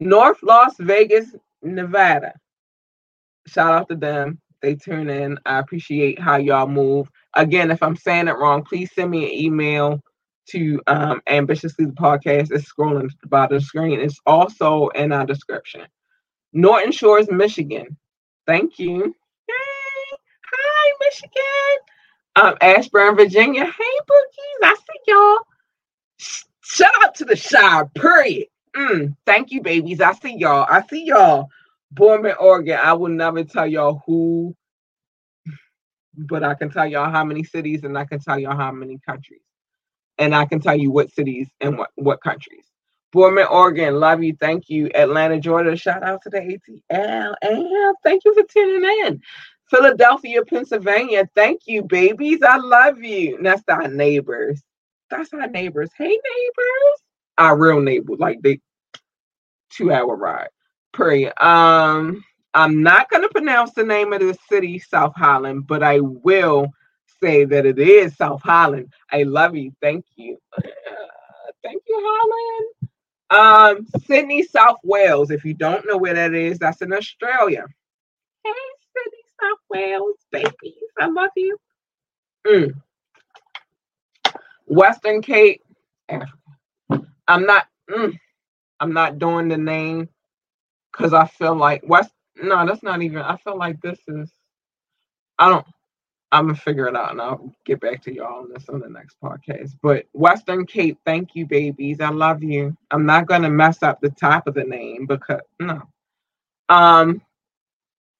A: North Las Vegas, Nevada. Shout out to them. They tune in. I appreciate how y'all move. Again, if I'm saying it wrong, please send me an email to um, Ambitiously the Podcast. It's scrolling of the screen. It's also in our description. Norton Shores, Michigan. Thank you. Hey, hi, Michigan. Um, Ashburn, Virginia. Hey, Bookies. I see y'all. Shout out to the Shire, period. Mm, thank you, babies. I see y'all. I see y'all. Bournemouth, Oregon. I will never tell y'all who, but I can tell y'all how many cities and I can tell y'all how many countries. And I can tell you what cities and what, what countries. Bournemouth, Oregon. Love you. Thank you. Atlanta, Georgia. Shout out to the ATL. And thank you for tuning in. Philadelphia, Pennsylvania. Thank you, babies. I love you. And that's our neighbors. That's our neighbors. Hey, neighbors. Our real neighbors. Like the two hour ride. Pray. Um, I'm not gonna pronounce the name of the city, South Holland, but I will say that it is South Holland. I love you. Thank you. Uh, (sighs) thank you, Holland. Um, Sydney, South Wales. If you don't know where that is, that's in Australia. Hey, Sydney, South Wales, babies. I love you. Mm. Western Cape, Africa. I'm not. Mm, I'm not doing the name because I feel like West. No, that's not even. I feel like this is. I don't. I'm gonna figure it out and I'll get back to y'all on this on the next podcast. But Western Cape, thank you, babies. I love you. I'm not gonna mess up the top of the name because no. Um,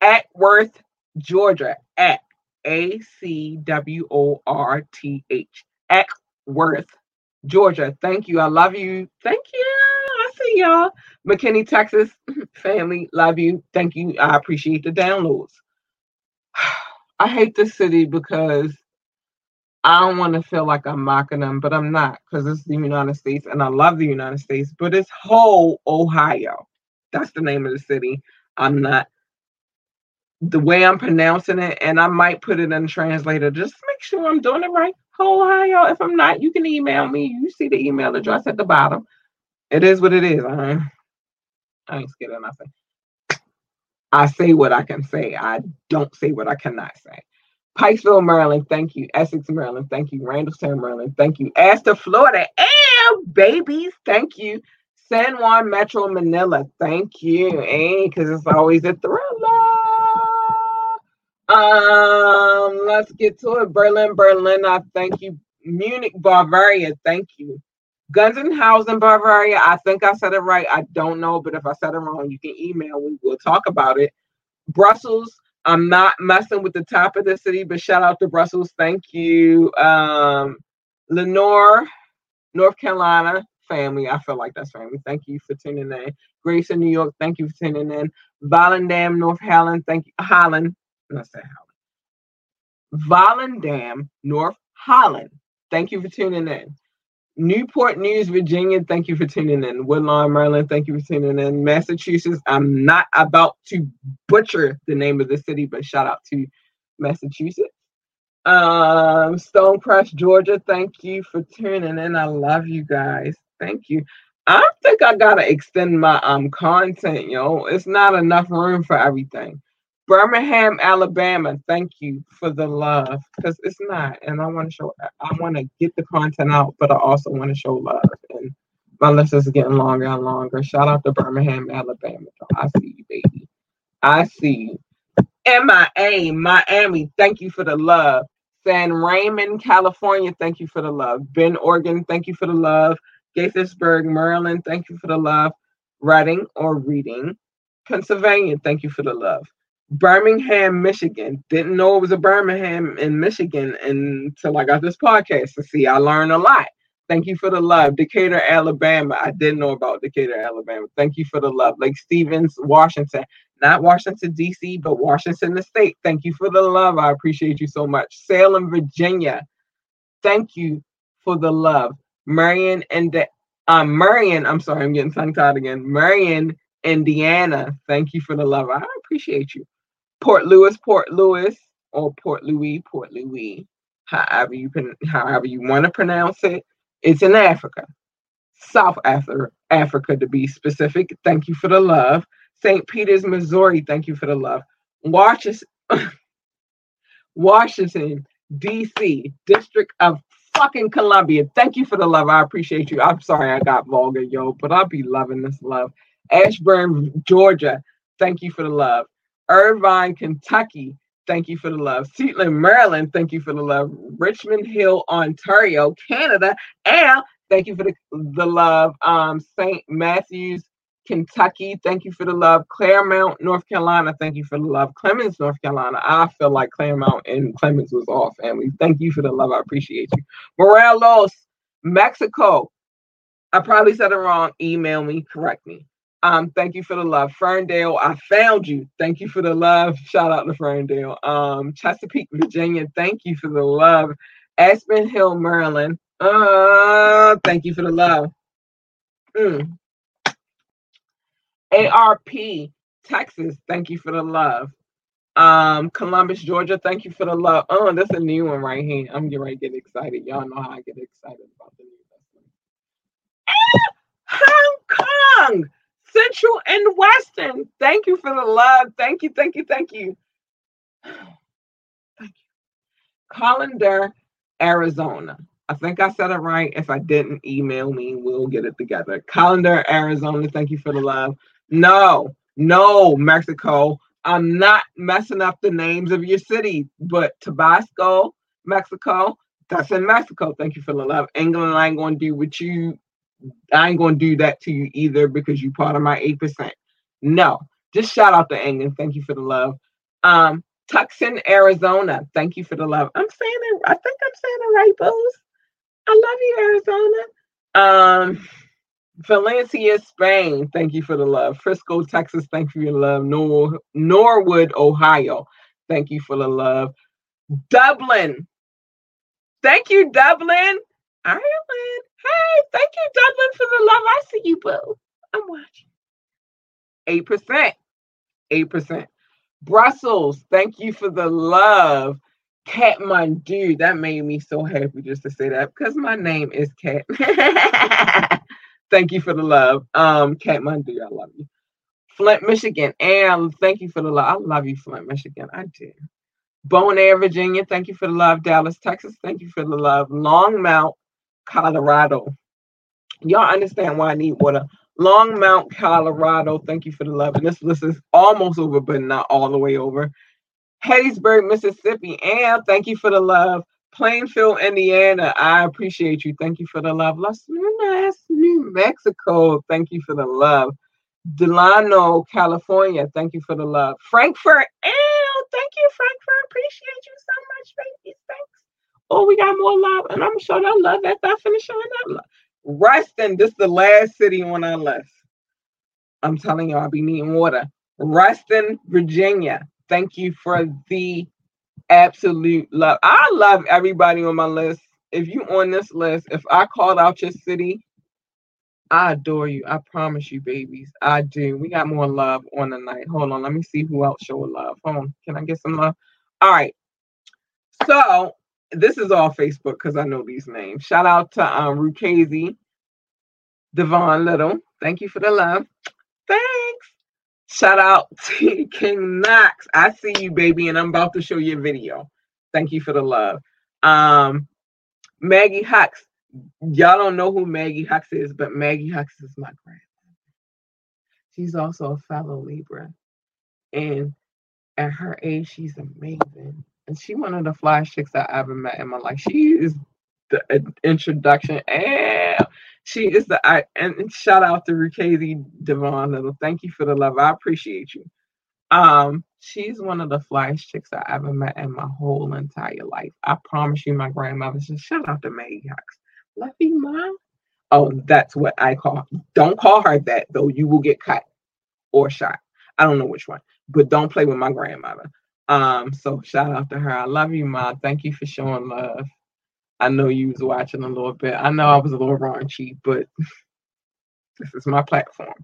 A: Acworth, Georgia. At A C W O R T H. Acworth, Georgia. Thank you. I love you. Thank you. I see y'all. McKinney, Texas. (clears throat) Family, love you. Thank you. I appreciate the downloads. (sighs) I hate the city because I don't want to feel like I'm mocking them, but I'm not because it's the United States and I love the United States, but it's whole Ohio. That's the name of the city. I'm not the way I'm pronouncing it, and I might put it in translator. Just make sure I'm doing it right. Ohio. If I'm not, you can email me. You see the email address at the bottom. It is what it is. I, I ain't scared of nothing. I say what I can say. I don't say what I cannot say. Pikesville, Maryland, thank you. Essex, Maryland, thank you. Randallstown, Maryland, thank you. Astor, Florida, and babies, thank you. San Juan Metro, Manila, thank you. And because it's always a thriller. Um, let's get to it. Berlin, Berlin, I thank you. Munich, Bavaria, thank you. Gunzenhausen, Bavaria. I think I said it right. I don't know, but if I said it wrong, you can email. We will talk about it. Brussels, I'm not messing with the top of the city, but shout out to Brussels. Thank you. Um, Lenoir, North Carolina family. I feel like that's family. Thank you for tuning in. Grace in New York. Thank you for tuning in. Volendam, North Holland. Thank you. Holland. Volendam, North Holland. Thank you for tuning in. Newport News, Virginia, thank you for tuning in. Woodlawn, Maryland, thank you for tuning in. Massachusetts, I'm not about to butcher the name of the city, but shout out to Massachusetts. Um, Stonecrest, Georgia, thank you for tuning in. I love you guys. Thank you. I think I gotta extend my um content, yo. It's not enough room for everything. Birmingham, Alabama, thank you for the love because it's not. And I want to show, I want to get the content out, but I also want to show love. And my list is getting longer and longer. Shout out to Birmingham, Alabama. I see you, baby. I see you. MIA, Miami, thank you for the love. San Raymond, California, thank you for the love. Bend, Oregon, thank you for the love. Gaithersburg, Maryland, thank you for the love. Writing or reading. Pennsylvania, thank you for the love. Birmingham, Michigan. Didn't know it was a Birmingham in Michigan until I got this podcast to see. I learned a lot. Thank you for the love. Decatur, Alabama. I didn't know about Decatur, Alabama. Thank you for the love. Lake Stevens, Washington. Not Washington, D.C., but Washington, the state. Thank you for the love. I appreciate you so much. Salem, Virginia. Thank you for the love. Marion and De- um, Marion, I'm sorry, I'm getting tongue tied again. Marion, Indiana. Thank you for the love. I appreciate you. Port Louis, Port Louis, or Port Louis, Port Louis, however you however you want to pronounce it. It's in Africa, South Africa, Africa to be specific. Thank you for the love. St. Peters, Missouri. Thank you for the love. Washington, (laughs) Washington D.C., District of fucking Columbia. Thank you for the love. I appreciate you. I'm sorry I got vulgar, yo, but I'll be loving this love. Ashburn, Georgia. Thank you for the love. Irvine, Kentucky. Thank you for the love. Seatland, Maryland. Thank you for the love. Richmond Hill, Ontario, Canada. And thank you for the, the love. Um, St. Matthews, Kentucky. Thank you for the love. Claremont, North Carolina. Thank you for the love. Clemmons, North Carolina. I feel like Claremont and Clemmons was all family. Thank you for the love. I appreciate you. Morelos, Mexico. I probably said it wrong. Email me, correct me. Um, thank you for the love. Ferndale, I found you. Thank you for the love. Shout out to Ferndale. Um, Chesapeake, Virginia, thank you for the love. Aspen Hill, Maryland. Uh, thank you for the love. Mm. ARP, Texas, thank you for the love. Um, Columbus, Georgia, thank you for the love. Oh, that's a new one right here. I'm getting get excited. Y'all know how I get excited about the new Hong Kong. Central and Western. Thank you for the love. Thank you, thank you, thank you. Thank you. Colander, Arizona. I think I said it right. If I didn't, email me. We'll get it together. Colander, Arizona. Thank you for the love. No, no, Mexico. I'm not messing up the names of your city, but Tabasco, Mexico. That's in Mexico. Thank you for the love. England, I ain't to do what you I ain't gonna do that to you either because you part of my eight percent. No, just shout out to England. Thank you for the love. Um, Tucson, Arizona. Thank you for the love. I'm saying it. I think I'm saying it right, Bose. I love you, Arizona. Um, Valencia, Spain. Thank you for the love. Frisco, Texas. Thank you for your love. Nor- Norwood, Ohio. Thank you for the love. Dublin. Thank you, Dublin. Ireland. Hey, thank you, Dublin, for the love. I see you, boo. I'm watching. 8%. 8%. Brussels, thank you for the love. Kathmandu, that made me so happy just to say that because my name is Kat. (laughs) thank you for the love. Um, Kathmandu, I love you. Flint, Michigan, and thank you for the love. I love you, Flint, Michigan. I do. Bon Air, Virginia, thank you for the love. Dallas, Texas, thank you for the love. Longmont, Colorado. Y'all understand why I need water. Longmont, Colorado. Thank you for the love. And this list is almost over, but not all the way over. Hattiesburg, Mississippi. And thank you for the love. Plainfield, Indiana. I appreciate you. Thank you for the love. Los Lunas, New Mexico. Thank you for the love. Delano, California. Thank you for the love. Frankfurt, and thank you, Frankfurt. Appreciate you so much, babies. Oh, we got more love, and I'm sure that love after I finish showing that love. Reston, this is the last city on our list. I'm telling you, I'll be needing water. Reston, Virginia. Thank you for the absolute love. I love everybody on my list. If you on this list, if I called out your city, I adore you. I promise you, babies. I do. We got more love on the night. Hold on. Let me see who else show love. Hold on. Can I get some love? All right. So this is all Facebook because I know these names. Shout out to um Rukazi, Devon Little. Thank you for the love. Thanks. Shout out (laughs) to King Knox. I see you, baby, and I'm about to show you a video. Thank you for the love. Um, Maggie Hux. Y'all don't know who Maggie Hux is, but Maggie Hux is my grandmother. She's also a fellow Libra. And at her age, she's amazing. And she one of the fly chicks I ever met in my life. She is the introduction. And she is the I and shout out to Rukazi Devon Little. Thank you for the love. I appreciate you. Um, she's one of the flyest chicks I ever met in my whole entire life. I promise you, my grandmother. Just shout out to Maggie Hux. Love mom. Oh, that's what I call. Don't call her that though. You will get cut or shot. I don't know which one, but don't play with my grandmother. Um, so shout out to her. I love you, mom. Thank you for showing love. I know you was watching a little bit. I know I was a little raunchy, but (laughs) this is my platform.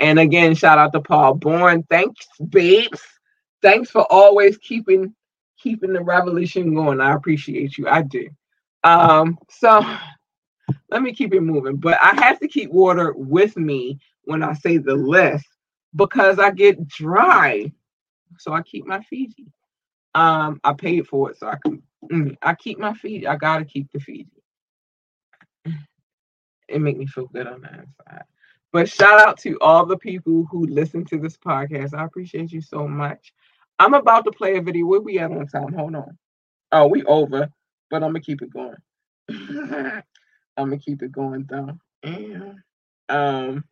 A: And again, shout out to Paul Bourne. Thanks, babes. Thanks for always keeping keeping the revolution going. I appreciate you. I do. Um, so (sighs) let me keep it moving. But I have to keep water with me when I say the list because I get dry. So I keep my Fiji. Um, I paid for it, so I can mm, I keep my Fiji. I gotta keep the Fiji. It make me feel good on the inside. But shout out to all the people who listen to this podcast. I appreciate you so much. I'm about to play a video. Where we at on time? Hold on. Oh, we over, but I'm gonna keep it going. (laughs) I'm gonna keep it going though. And um,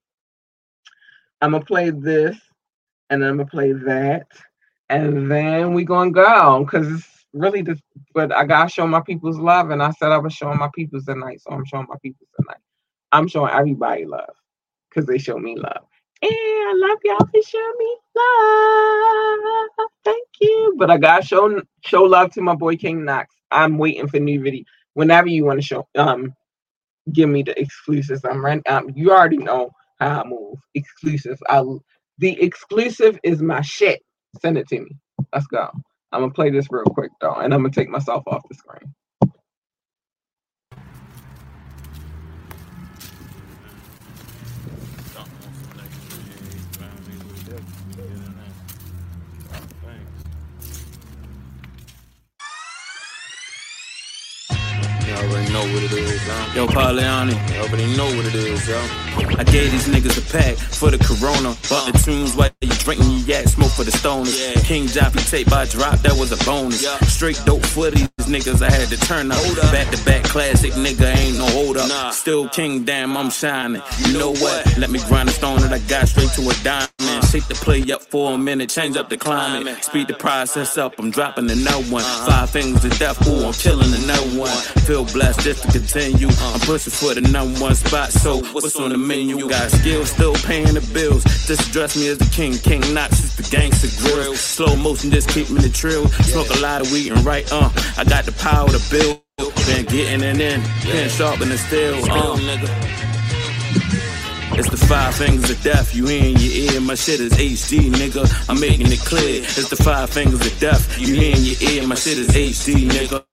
A: I'm gonna play this, and I'm gonna play that, and then we gonna go because it's really just. But I gotta show my people's love, and I said I was showing my people's tonight, so I'm showing my people's tonight. I'm showing everybody love because they show me love. And I love y'all for showing me love. Thank you. But I gotta show show love to my boy King Knox. I'm waiting for new video. Whenever you want to show um give me the exclusives. I'm right. Um, you already know how I move. Exclusive. I the exclusive is my shit. Send it to me. Let's go. I'm gonna play this real quick though, and I'm gonna take myself off the screen.
B: Already know what it is, yo. Yo, Pauliani, you already know what it is, yo. I gave these niggas a pack for the corona. Bought the tunes while you drinking your yak, smoke for the stoners. Yeah. King Joffy tape by drop, that was a bonus. Yeah. Straight dope for these niggas, I had to turn up. Back to back classic, nigga, ain't no hold up. Nah. Still king, damn, I'm shining. You know what? Let me grind a stone that I got straight to a diamond. Shake the play up for a minute, change up the climate. Speed the process up, I'm dropping another one. Five fingers of death, ooh, I'm killing no one. Feel blessed just to continue. I'm pushing for the number one spot, so what's on the menu? Got skills, still paying the bills. Just address me as the king, King Knox is the gangster grill. Slow motion, just keep me the trill. Smoke a lot of weed and right, uh, I got the power to build. Been getting it in, been sharpening steel, uh. It's the five fingers of death, you in your ear. My shit is HD, nigga. I'm making it clear. It's the five fingers of death, you in your ear. My shit is HD, nigga.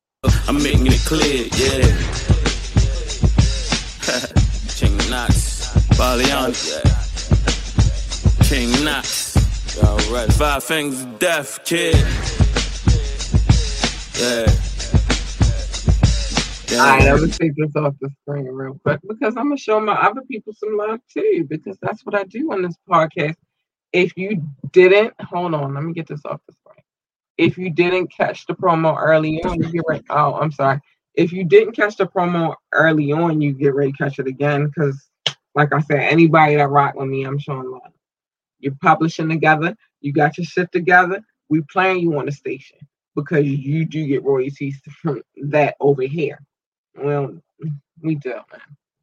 B: I'm making it clear, yeah. (laughs) King Knox, yeah. King Knox. Five fingers of death, kid. Yeah.
A: All right, I'm gonna take this off the screen real quick because I'm gonna show my other people some love too, because that's what I do on this podcast. If you didn't, hold on, let me get this off the screen if you didn't catch the promo early on, you get ready. Oh, I'm sorry. If you didn't catch the promo early on, you get ready to catch it again. Because, like I said, anybody that rock with me, I'm showing love. You're publishing together. You got your shit together. we playing you on the station because you do get royalties from that over here. Well, we man.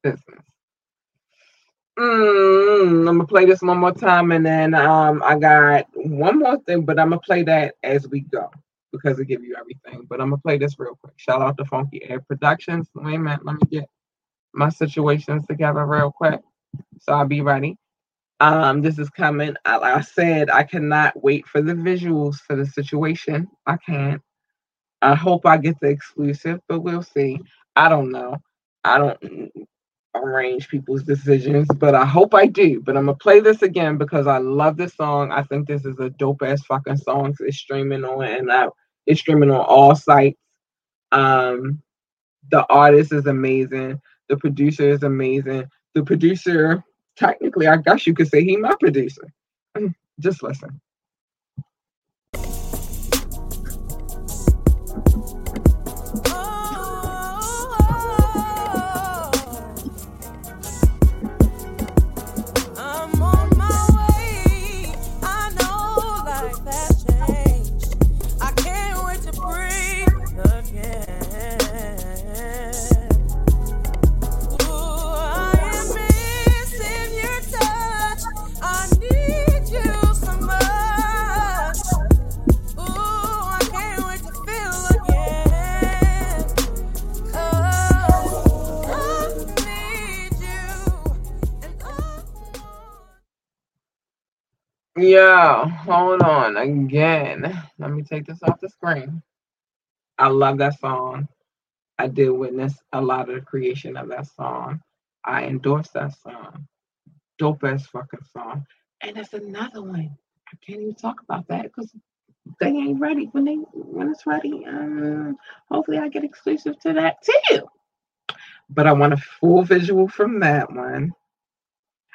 A: Business. Mm, I'm gonna play this one more time, and then um, I got one more thing, but I'm gonna play that as we go because it give you everything. But I'm gonna play this real quick. Shout out to Funky Air Productions. Wait a minute, let me get my situations together real quick, so I'll be ready. Um, this is coming. I, like I said, I cannot wait for the visuals for the situation. I can't. I hope I get the exclusive, but we'll see. I don't know. I don't arrange people's decisions, but I hope I do. But I'm gonna play this again because I love this song. I think this is a dope ass fucking song. It's streaming on and I, it's streaming on all sites. Um, the artist is amazing. The producer is amazing. The producer, technically, I guess you could say he my producer. (clears throat) Just listen. Yeah, hold on again. Let me take this off the screen. I love that song. I did witness a lot of the creation of that song. I endorse that song. Dope ass fucking song. And there's another one. I can't even talk about that because they ain't ready. When they when it's ready, um, hopefully I get exclusive to that too. But I want a full visual from that one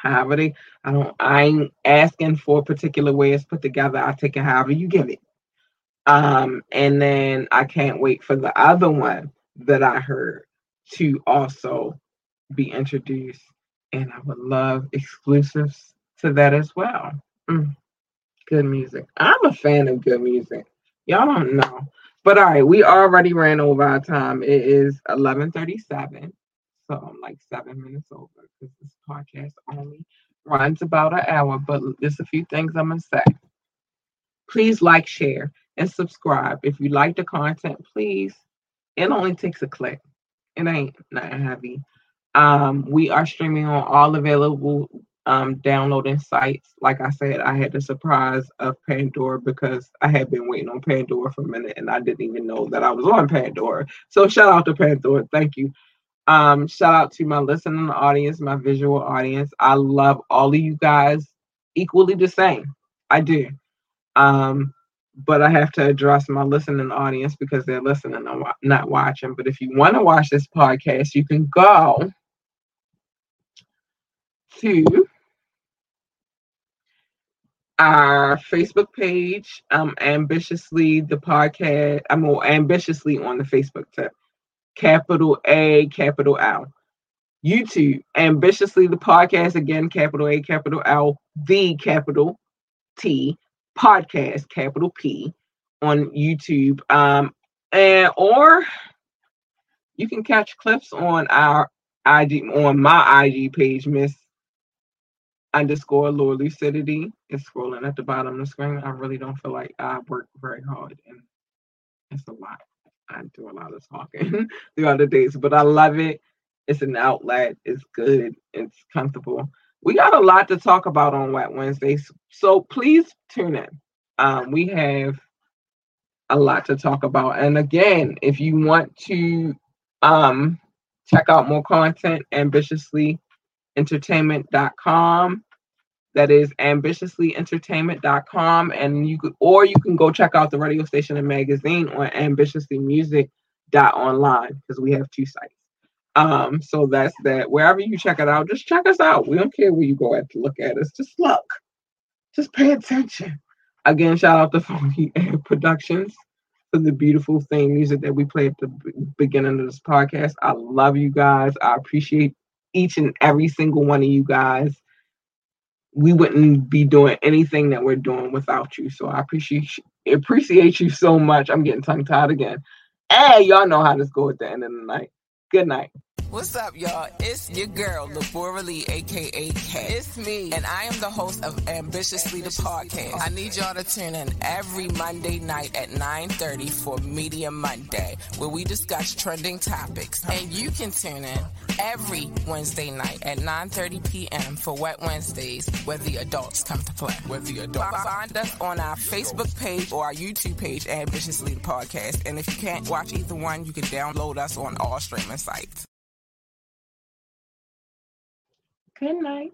A: however I don't I ain't asking for a particular way it's put together. I take it however you give it. Um, and then I can't wait for the other one that I heard to also be introduced. And I would love exclusives to that as well. Mm, good music. I'm a fan of good music. Y'all don't know. But all right, we already ran over our time. It is 1137. So I'm like seven minutes over because this podcast only runs about an hour, but there's a few things I'm gonna say. Please like, share, and subscribe. If you like the content, please. It only takes a click. It ain't not heavy. Um, we are streaming on all available um, downloading sites. Like I said, I had the surprise of Pandora because I had been waiting on Pandora for a minute and I didn't even know that I was on Pandora. So shout out to Pandora. Thank you. Um, shout out to my listening audience, my visual audience. I love all of you guys equally the same. I do. Um, but I have to address my listening audience because they're listening and not watching. But if you want to watch this podcast, you can go to our Facebook page, um, ambitiously the podcast. I'm more ambitiously on the Facebook tip capital A, capital L. YouTube, ambitiously the podcast again, capital A, capital L, the capital T podcast, capital P on YouTube. Um, and or you can catch clips on our IG on my IG page, Miss underscore Lord Lucidity. It's scrolling at the bottom of the screen. I really don't feel like I work very hard and it's a lot. I do a lot of talking (laughs) throughout the days, but I love it. It's an outlet. It's good. It's comfortable. We got a lot to talk about on Wet Wednesdays, so please tune in. Um, we have a lot to talk about, and again, if you want to um, check out more content, ambitiously-entertainment.com that is ambitiously-entertainment.com and you could or you can go check out the radio station and magazine on ambitiouslymusic.online because we have two sites. Um so that's that. Wherever you check it out just check us out. We don't care where you go at to look at us. Just look. Just pay attention. Again shout out to funky (laughs) air productions for the beautiful theme music that we play at the beginning of this podcast. I love you guys. I appreciate each and every single one of you guys we wouldn't be doing anything that we're doing without you. So I appreciate you,
C: appreciate you so much. I'm getting tongue tied again. And y'all know how this goes at the end of the night. Good night.
A: What's up, y'all? It's your girl, Labora Lee, aka Kat. It's me, and I am the host of Ambitiously the Podcast. I need y'all to tune in every Monday night at 9.30 for Media Monday, where we discuss trending topics. And you can tune in every Wednesday night at 9.30 p.m. for Wet Wednesdays, where the adults come to play. Where the adults. Find us on our Facebook page or our YouTube page, Ambitiously the Podcast. And if you can't watch either one, you can download us on all streaming sites.
C: Good night.